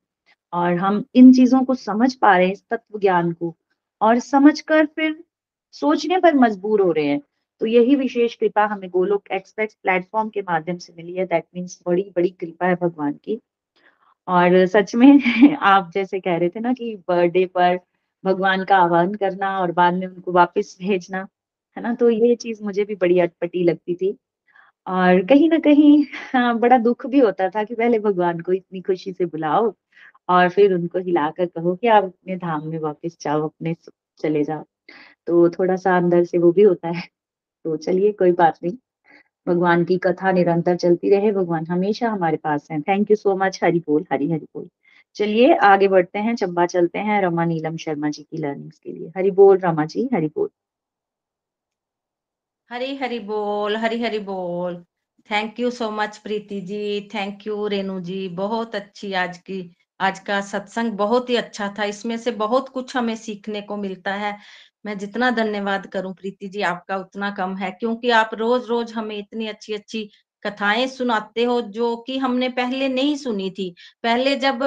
और हम इन चीज़ों को समझ पा रहे हैं, इस तत्व ज्ञान को, और समझकर फिर सोचने पर मजबूर हो रहे हैं। तो यही विशेष कृपा हमें गोलोक एक्सप्रेस प्लेटफॉर्म के माध्यम से मिली है दैट मीन्स बड़ी बड़ी कृपा है भगवान की। और सच में आप जैसे कह रहे थे ना कि बर्थडे पर भगवान का आह्वान करना और बाद में उनको वापस भेजना है ना? तो ये चीज़ मुझे भी बड़ी अटपटी लगती थी। और कहीं ना कहीं हाँ, बड़ा दुख भी होता था कि पहले भगवान को इतनी खुशी से बुलाओ और फिर उनको हिलाकर कहो कि आप अपने धाम में वापस जाओ अपने चले जाओ। तो थोड़ा सा अंदर से वो भी होता है। तो चलिए कोई बात नहीं। भगवान की कथा निरंतर चलती रहे। भगवान हमेशा हमारे पास हैं। Thank you so much Hari बोल। हरि हरि बोल। चलिए आगे बढ़ते हैं, चंबा चलते हैं रमा नीलम शर्मा जी की लर्निंग्स के लिए। हरि बोल रमा जी, हरि बोल। हरी हरी बोल, हरी हरी बोल। Thank you so much Preeti ji thank you Renu ji. बहुत अच्छी आज की, आज का सत्संग बहुत ही अच्छा था। इसमें से बहुत कुछ हमें सीखने को मिलता है। मैं जितना धन्यवाद करूँ प्रीति जी, आपका उतना कम है, क्योंकि आप रोज रोज हमें इतनी अच्छी अच्छी कथाएँ सुनाते हो जो कि हमने पहले नहीं सुनी थी। पहले जब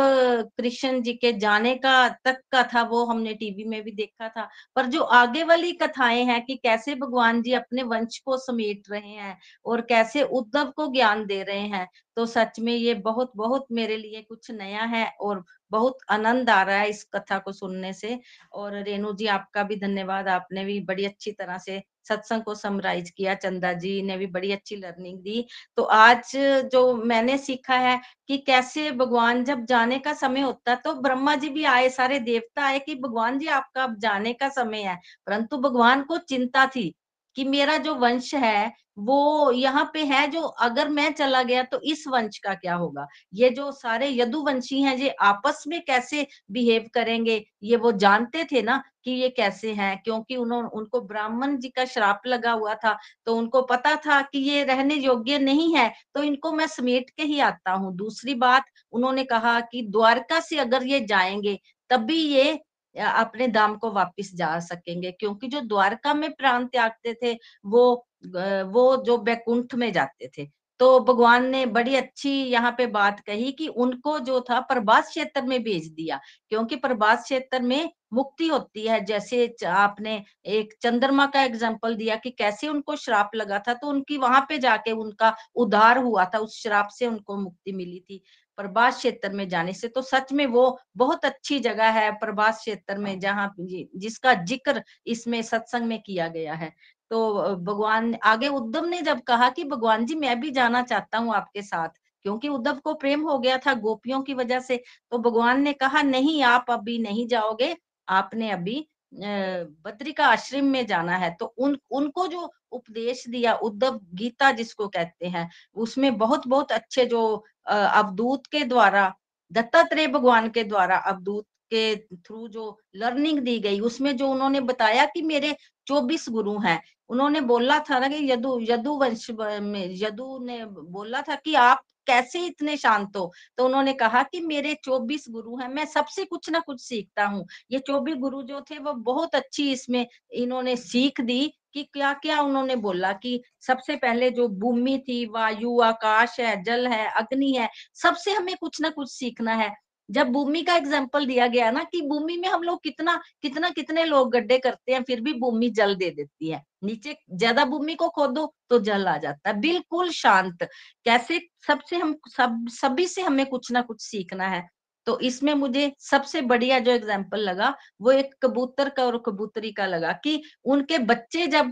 कृष्ण जी के जाने का, तक का था वो हमने टीवी में भी देखा था। पर जो आगे वाली कथाएँ हैं कि कैसे भगवान जी अपने वंश को समेट रहे हैं और कैसे उद्धव को ज्ञान दे रहे हैं तो सच में ये बहुत बहुत मेरे लिए कुछ नया है और बहुत आनंद आ रहा है इस कथा को सुनने से। और रेणु जी, आपका भी धन्यवाद। आपने भी बड़ी अच्छी तरह से सत्संग को समराइज किया, चंदा जी ने भी बड़ी अच्छी लर्निंग दी। तो आज जो मैंने सीखा है कि कैसे भगवान जब जाने का समय होता तो ब्रह्मा जी भी आए, सारे देवता आए कि भगवान जी, आपका अब जाने का समय है। परंतु भगवान को चिंता थी कि मेरा जो वंश है वो यहाँ पे है जो अगर मैं चला गया तो इस वंश का क्या होगा? ये जो सारे यदुवंशी हैं, ये आपस में कैसे बिहेव करेंगे? ये वो जानते थे ना कि ये कैसे हैं, क्योंकि उन्होंने उनको ब्राह्मण जी का श्राप लगा हुआ था तो उनको पता था कि ये रहने योग्य नहीं है तो इनको मैं समेट के ही आता हूँ। दूसरी बात, उन्होंने कहा कि द्वारका से अगर ये जाएँगे, तभी ये अपने दाम को वापस जा सकेंगे, क्योंकि जो द्वारका में प्राण त्यागते थे, वो वो जो बैकुंठ में जाते थे। तो भगवान ने बड़ी अच्छी यहाँ पे बात कही कि उनको जो था प्रभास क्षेत्र में भेज दिया क्योंकि प्रभास क्षेत्र में मुक्ति होती है। जैसे आपने एक चंद्रमा का एग्ज़ाम्पल दिया कि कैसे उनको श्राप लगा था तो उनकी वहाँ पे जाके उनका उद्धार हुआ था उस श्राप से उनको मुक्ति मिली थी प्रभास क्षेत्र में जाने से। तो सच में वो बहुत अच्छी जगह है प्रभास क्षेत्र में जहाँ जिसका ज़िक्र इसमें सत्संग में किया गया है। तो भगवान आगे उद्धव ने जब कहा कि, भगवान जी, मैं भी जाना चाहता हूँ आपके साथ, क्योंकि उद्धव को प्रेम हो गया था गोपियों की वजह से तो भगवान ने कहा, नहीं, आप अभी नहीं जाओगे, आपने अभी बद्रिका आश्रम में जाना है। तो उन, उनको जो उपदेश दिया, उद्धव गीता जिसको कहते हैं, उसमें बहुत बहुत अच्छे जो अवधूत के द्वारा, दत्तात्रेय भगवान के द्वारा अवधूत के थ्रू जो लर्निंग दी गई, उसमें जो उन्होंने बताया कि मेरे चौबीस गुरु हैं उन्होंने बोला था ना कि यदु यदु वंश में, यदु ने बोला था कि आप कैसे इतने शांत हो? तो उन्होंने कहा कि मेरे चौबीस गुरु हैं, मैं सबसे कुछ ना कुछ सीखता हूँ। ये चौबीस गुरु जो थे, वो बहुत अच्छी इसमें इन्होंने सीख दी कि क्या क्या उन्होंने बोला कि सबसे पहले जो भूमि थी, वायु, आकाश है, जल है, अग्नि है, सबसे हमें कुछ ना कुछ सीखना है। जब भूमि का एग्ज़ाम्पल दिया गया ना कि भूमि में हम लोग कितना कितना, कितने लोग गड्ढे करते हैं, फिर भी भूमि जल दे देती है। नीचे ज़्यादा भूमि को खोदो तो जल आ जाता है। बिल्कुल शांत। कैसे? सबसे हम, सब, सभी से हमें कुछ ना कुछ सीखना है। तो इसमें मुझे सबसे बढ़िया जो एग्ज़ाम्पल लगा, वो एक कबूतर का और कबूतरी का लगा कि उनके बच्चे जब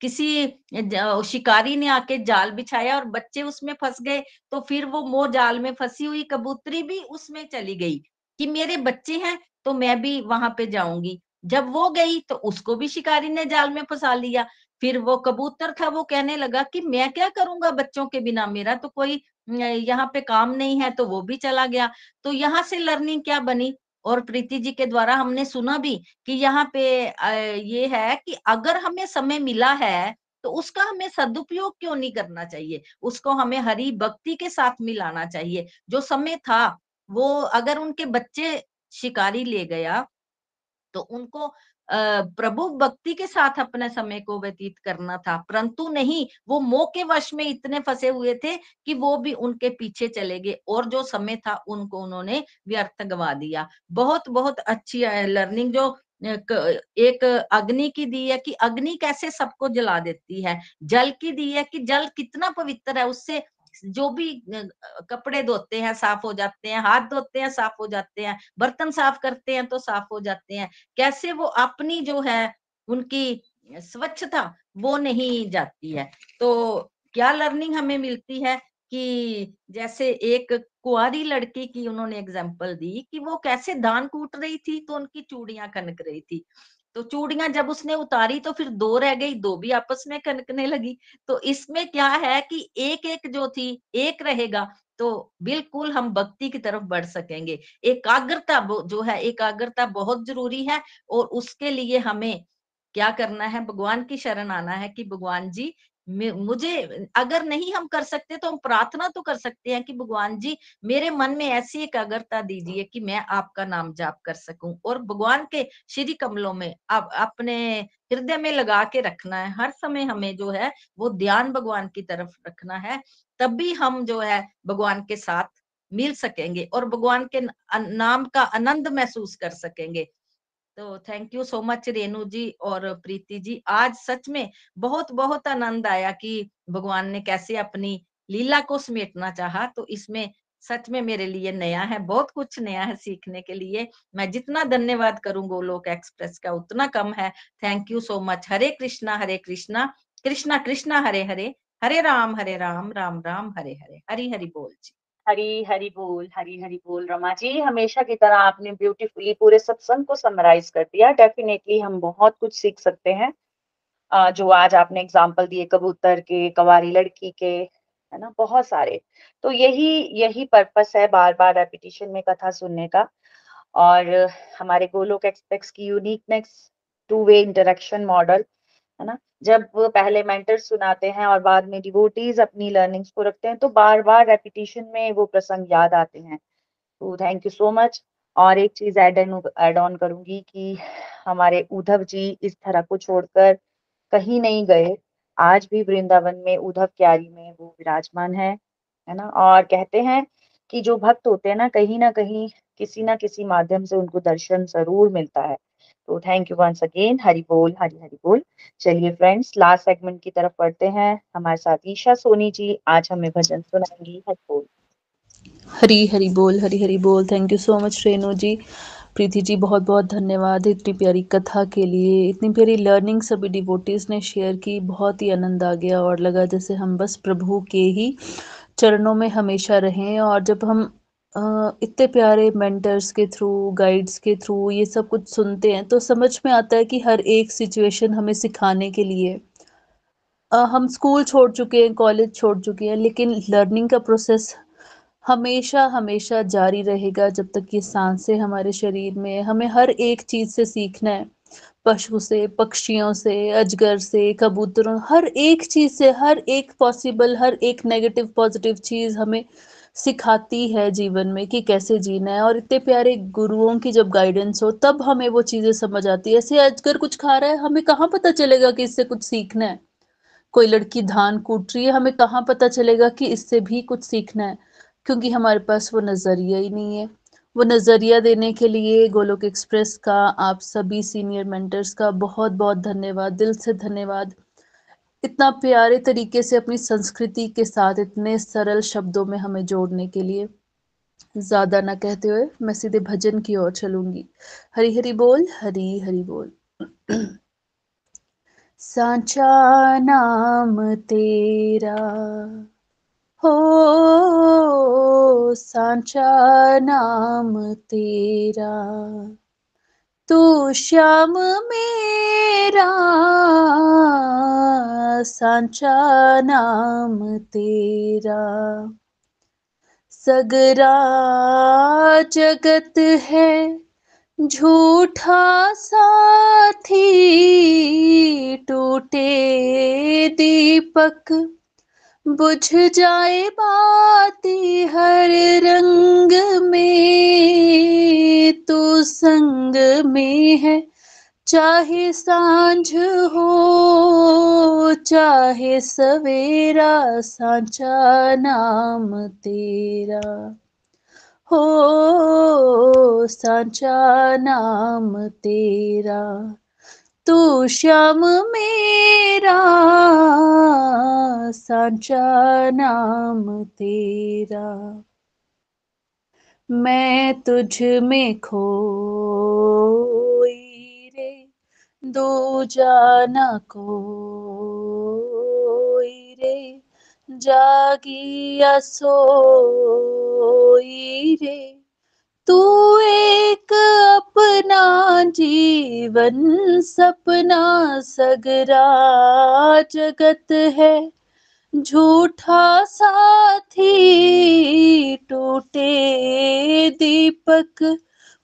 किसी शिकारी ने आके जाल बिछाया और बच्चे उसमें फंस गए तो फिर वो मोह जाल में फंसी हुई कबूतरी भी उसमें चली गई कि मेरे बच्चे हैं तो मैं भी वहाँ पे जाऊँगी। जब वो गई तो उसको भी शिकारी ने जाल में फंसा लिया। फिर वो कबूतर था, वो कहने लगा कि मैं क्या करूँगा बच्चों के बिना? मेरा तो कोई यहाँ पे काम नहीं है तो वो भी चला गया। तो यहाँ से लर्निंग क्या बनी? और प्रीति जी के द्वारा हमने सुना भी कि यहाँ पे ये है कि अगर हमें समय मिला है तो उसका हमें सदुपयोग क्यों नहीं करना चाहिए? उसको हमें हरी भक्ति के साथ मिलाना चाहिए। जो समय था, वो अगर उनके बच्चे शिकारी ले गया तो उनको प्रभु भक्ति के साथ अपने समय को व्यतीत करना था। परंतु नहीं, वो मोह के वश में इतने फंसे हुए थे कि वो भी उनके पीछे चले गए और जो समय था उनको उन्होंने व्यर्थ गवा दिया। बहुत बहुत अच्छी लर्निंग जो एक अग्नि की दी है कि अग्नि कैसे सबको जला देती है? जल की दी है कि जल कितना पवित्र है, उससे जो भी कपड़े धोते हैं, साफ़ हो जाते हैं, हाथ धोते हैं, साफ़ हो जाते हैं, बर्तन साफ़ करते हैं तो साफ़ हो जाते हैं, कैसे वो अपनी जो है, उनकी स्वच्छता, वो नहीं जाती है। तो क्या लर्निंग हमें मिलती है कि जैसे एक कुआरी लड़की की उन्होंने एग्ज़ाम्पल दी कि वो कैसे दान कूट रही थी तो उनकी चूड़ियाँ कनक रही थी। तो चूड़ियाँ जब उसने उतारी तो फिर दो रह गई, दो भी आपस में कनकने लगी। तो इसमें क्या है कि एक एक जो थी, एक रहेगा तो बिल्कुल हम भक्ति की तरफ़ बढ़ सकेंगे। एकाग्रता जो है, एकाग्रता बहुत ज़रूरी है और उसके लिए हमें क्या करना है, भगवान की शरण आना है कि भगवान जी मुझे अगर नहीं हम कर सकते तो हम प्रार्थना तो कर सकते हैं कि भगवान जी, मेरे मन में ऐसी एकाग्रता दीजिए कि मैं आपका नाम जाप कर सकूँ और भगवान के श्री कमलों में आप अपने हृदय में लगा के रखना है। हर समय हमें जो है, वो ध्यान भगवान की तरफ़ रखना है। तब भी हम जो है, भगवान के साथ मिल सकेंगे और भगवान के नाम का आनंद महसूस कर सकेंगे। तो thank you so much Renu ji और प्रीति जी। आज सच में बहुत बहुत आनंद आया कि भगवान ने कैसे अपनी लीला को समेटना चाहा। तो इसमें सच में मेरे लिए नया है, बहुत कुछ नया है सीखने के लिए। मैं जितना धन्यवाद करूँ गोलोक एक्सप्रेस का, उतना कम है। Thank you so much Hare Krishna Hare Krishna. Krishna Krishna, Hare Hare. Hare Ram Hare Ram Ram Ram, Hare Hare. Hari Hari बोल जी। हरी हरी बोल, हरी हरी बोल रमा जी। हमेशा की तरह आपने ब्यूटीफुली पूरे सत्संग को समराइज कर दिया। डेफिनेटली हम बहुत कुछ सीख सकते हैं। जो आज आपने एग्ज़ाम्पल दिए, कबूतर के कवारी लड़की के, है ना? बहुत सारे। तो यही यही पर्पस है बार बार रेपिटेशन में कथा सुनने का। और हमारे गोलोक एक्सपेक्स की uniqueness two way interaction model है ना? जब पहले मेंटर सुनाते हैं और बाद में डिवोटीज अपनी लर्निंग्स को रखते हैं तो बार बार रेपिटेशन में वो प्रसंग याद आते हैं। तो थैंक यू सो मच और एक चीज़ एड एड ऑन करूँगी कि हमारे उद्धव जी इस तरह को छोड़कर कहीं नहीं गए। आज भी वृंदावन में उद्धव क्यारी में वो विराजमान है है ना? और कहते हैं कि जो भक्त होते हैं ना, कहीं ना कहीं किसी ना किसी माध्यम से उनको दर्शन ज़रूर मिलता है। तो thank you once again Hari बोल हरी हरी बोल चलिए फ्रेंड्स लास्ट सेगमेंट की तरफ़ पढ़ते हैं। हमारे साथ ईशा सोनी जी, आज हमें भजन सुनाएँगी। हरी बोल हरी हरी बोल हरी हरी बोल thank you so much Renu ji. Preeti ji, बहुत बहुत धन्यवाद इतनी प्यारी कथा के लिए। इतनी प्यारी लर्निंग सभी डिवोटीज ने शेयर की। बहुत ही आनंद आ गया और लगा जैसे हम बस प्रभु के ही चरणों में हमेशा रहें और जब हम इतने प्यारे मेंटर्स के थ्रू गाइड्स के थ्रू ये सब कुछ सुनते हैं तो समझ में आता है कि हर एक सिचुएशन हमें सिखाने के लिए। हम स्कूल छोड़ चुके हैं कॉलेज छोड़ चुके हैं, लेकिन लर्निंग का प्रोसेस हमेशा हमेशा जारी रहेगा जब तक ये साँसें हमारे शरीर में हमें हर एक चीज़ से सीखना है। पशु से, पक्षियों से, अजगर से, कबूतरों, हर एक चीज़ से, हर एक पॉसिबल हर एक नेगेटिव पॉजिटिव चीज़ हमें सिखाती है जीवन में कि कैसे जीना है और इतने प्यारे गुरुओं की जब गाइडेंस हो, तब हमें वो चीज़ें समझ आती है। ऐसे अजगर कुछ खा रहा है, हमें कहाँ पता चलेगा कि इससे कुछ सीखना है? कोई लड़की धान कूट रही है, हमें कहाँ पता चलेगा कि इससे भी कुछ सीखना है? क्योंकि हमारे पास वो नज़रिया ही नहीं है। वो नज़रिया देने के लिए गोलोक एक्सप्रेस का, आप सभी सीनियर मेंटर्स का बहुत बहुत धन्यवाद, दिल से धन्यवाद। इतना प्यारे तरीके से अपनी संस्कृति के साथ इतने सरल शब्दों में हमें जोड़ने के लिए ज़्यादा ना कहते हुए मैं सीधे भजन की ओर चलूँगी। हरी हरी बोल, हरी हरी बोल। सांचा नाम तेरा, हो सांचा नाम तेरा। तू श्याम मेरा सांचा नाम तेरा। सगरा जगत है झूठा साथी टूटे दीपक। बुझ जाए बाती हर रंग में तो संग में है। चाहे साँझ हो, चाहे सवेरा सांचा नाम तेरा। हो सांचा नाम तेरा। तू श्याम मेरा सांचा नाम तेरा। मैं तुझ में खोई रे, दो जाना कोई रे, जागिया सोई रे। तू एक अपना जीवन सपना सगरा जगत है। झूठा साथी टूटे दीपक,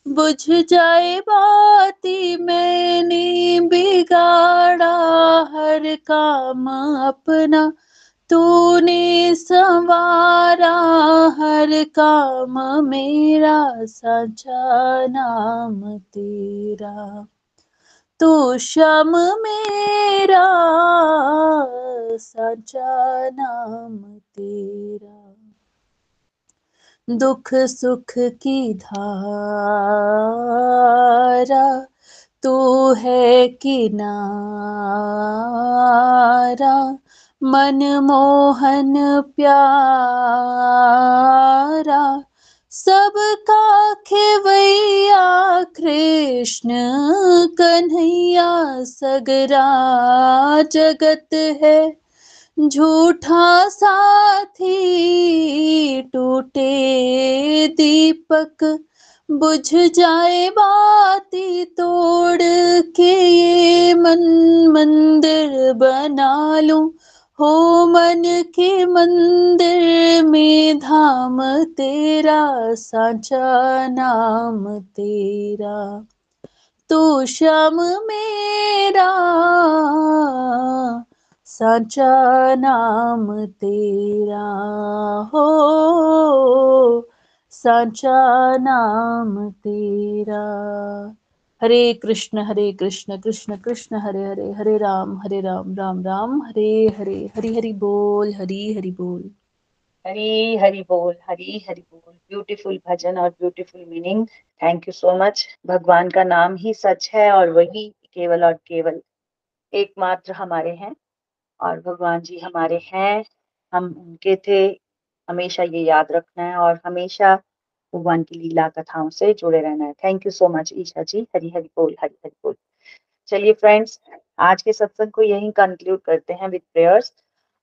बुझ जाए बाती मैंने बिगाड़ा हर काम अपना। तूने संवारा हर काम मेरा साचा नाम तेरा। तू शम मेरा साचा नाम तेरा। दुख सुख की धारा तू है किनारा। मनमोहन प्यारा सबका खेवैया कृष्ण कन्हैया सगरा जगत है। झूठा साथी टूटे दीपक, बुझ जाए बाती तोड़ के ये मन मंदिर बना लूँ। हो मन के मंदिर में धाम तेरा, सांचा नाम तेरा। तू श्याम मेरा, सांचा नाम तेरा। हो सांचा नाम तेरा। हरे कृष्ण हरे कृष्ण कृष्ण कृष्ण, हरे हरे हरे राम हरे राम राम राम, हरे हरे, हरि हरि बोल, हरि हरि बोल। हरी हरी बोल, हरी हरी बोल। ब्यूटीफुल भजन और beautiful meaning thank you so much भगवान का नाम ही सच है और वही केवल और केवल एकमात्र हमारे हैं और भगवान जी हमारे हैं। हम उनके थे। हमेशा ये याद रखना है और हमेशा भगवान की लीला कथाओं से जुड़े रहना है। Thank you so much Isha ji. Hari Hari बोल, हरी हरी बोल। चलिए फ्रेंड्स आज के सत्संग को यहीं कंक्लूड करते हैं विद प्रेयर्स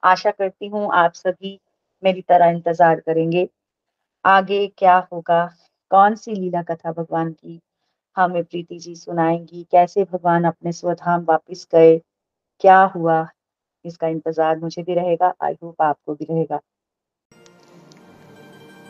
आशा करती हूँ आप सभी मेरी तरह इंतज़ार करेंगे। आगे क्या होगा? कौन सी लीला कथा भगवान की हमें प्रीति जी सुनाएँगी? कैसे भगवान अपने स्वधाम वापिस गए? क्या हुआ? इसका इंतज़ार मुझे भी रहेगा। आई होप आपको भी रहेगा।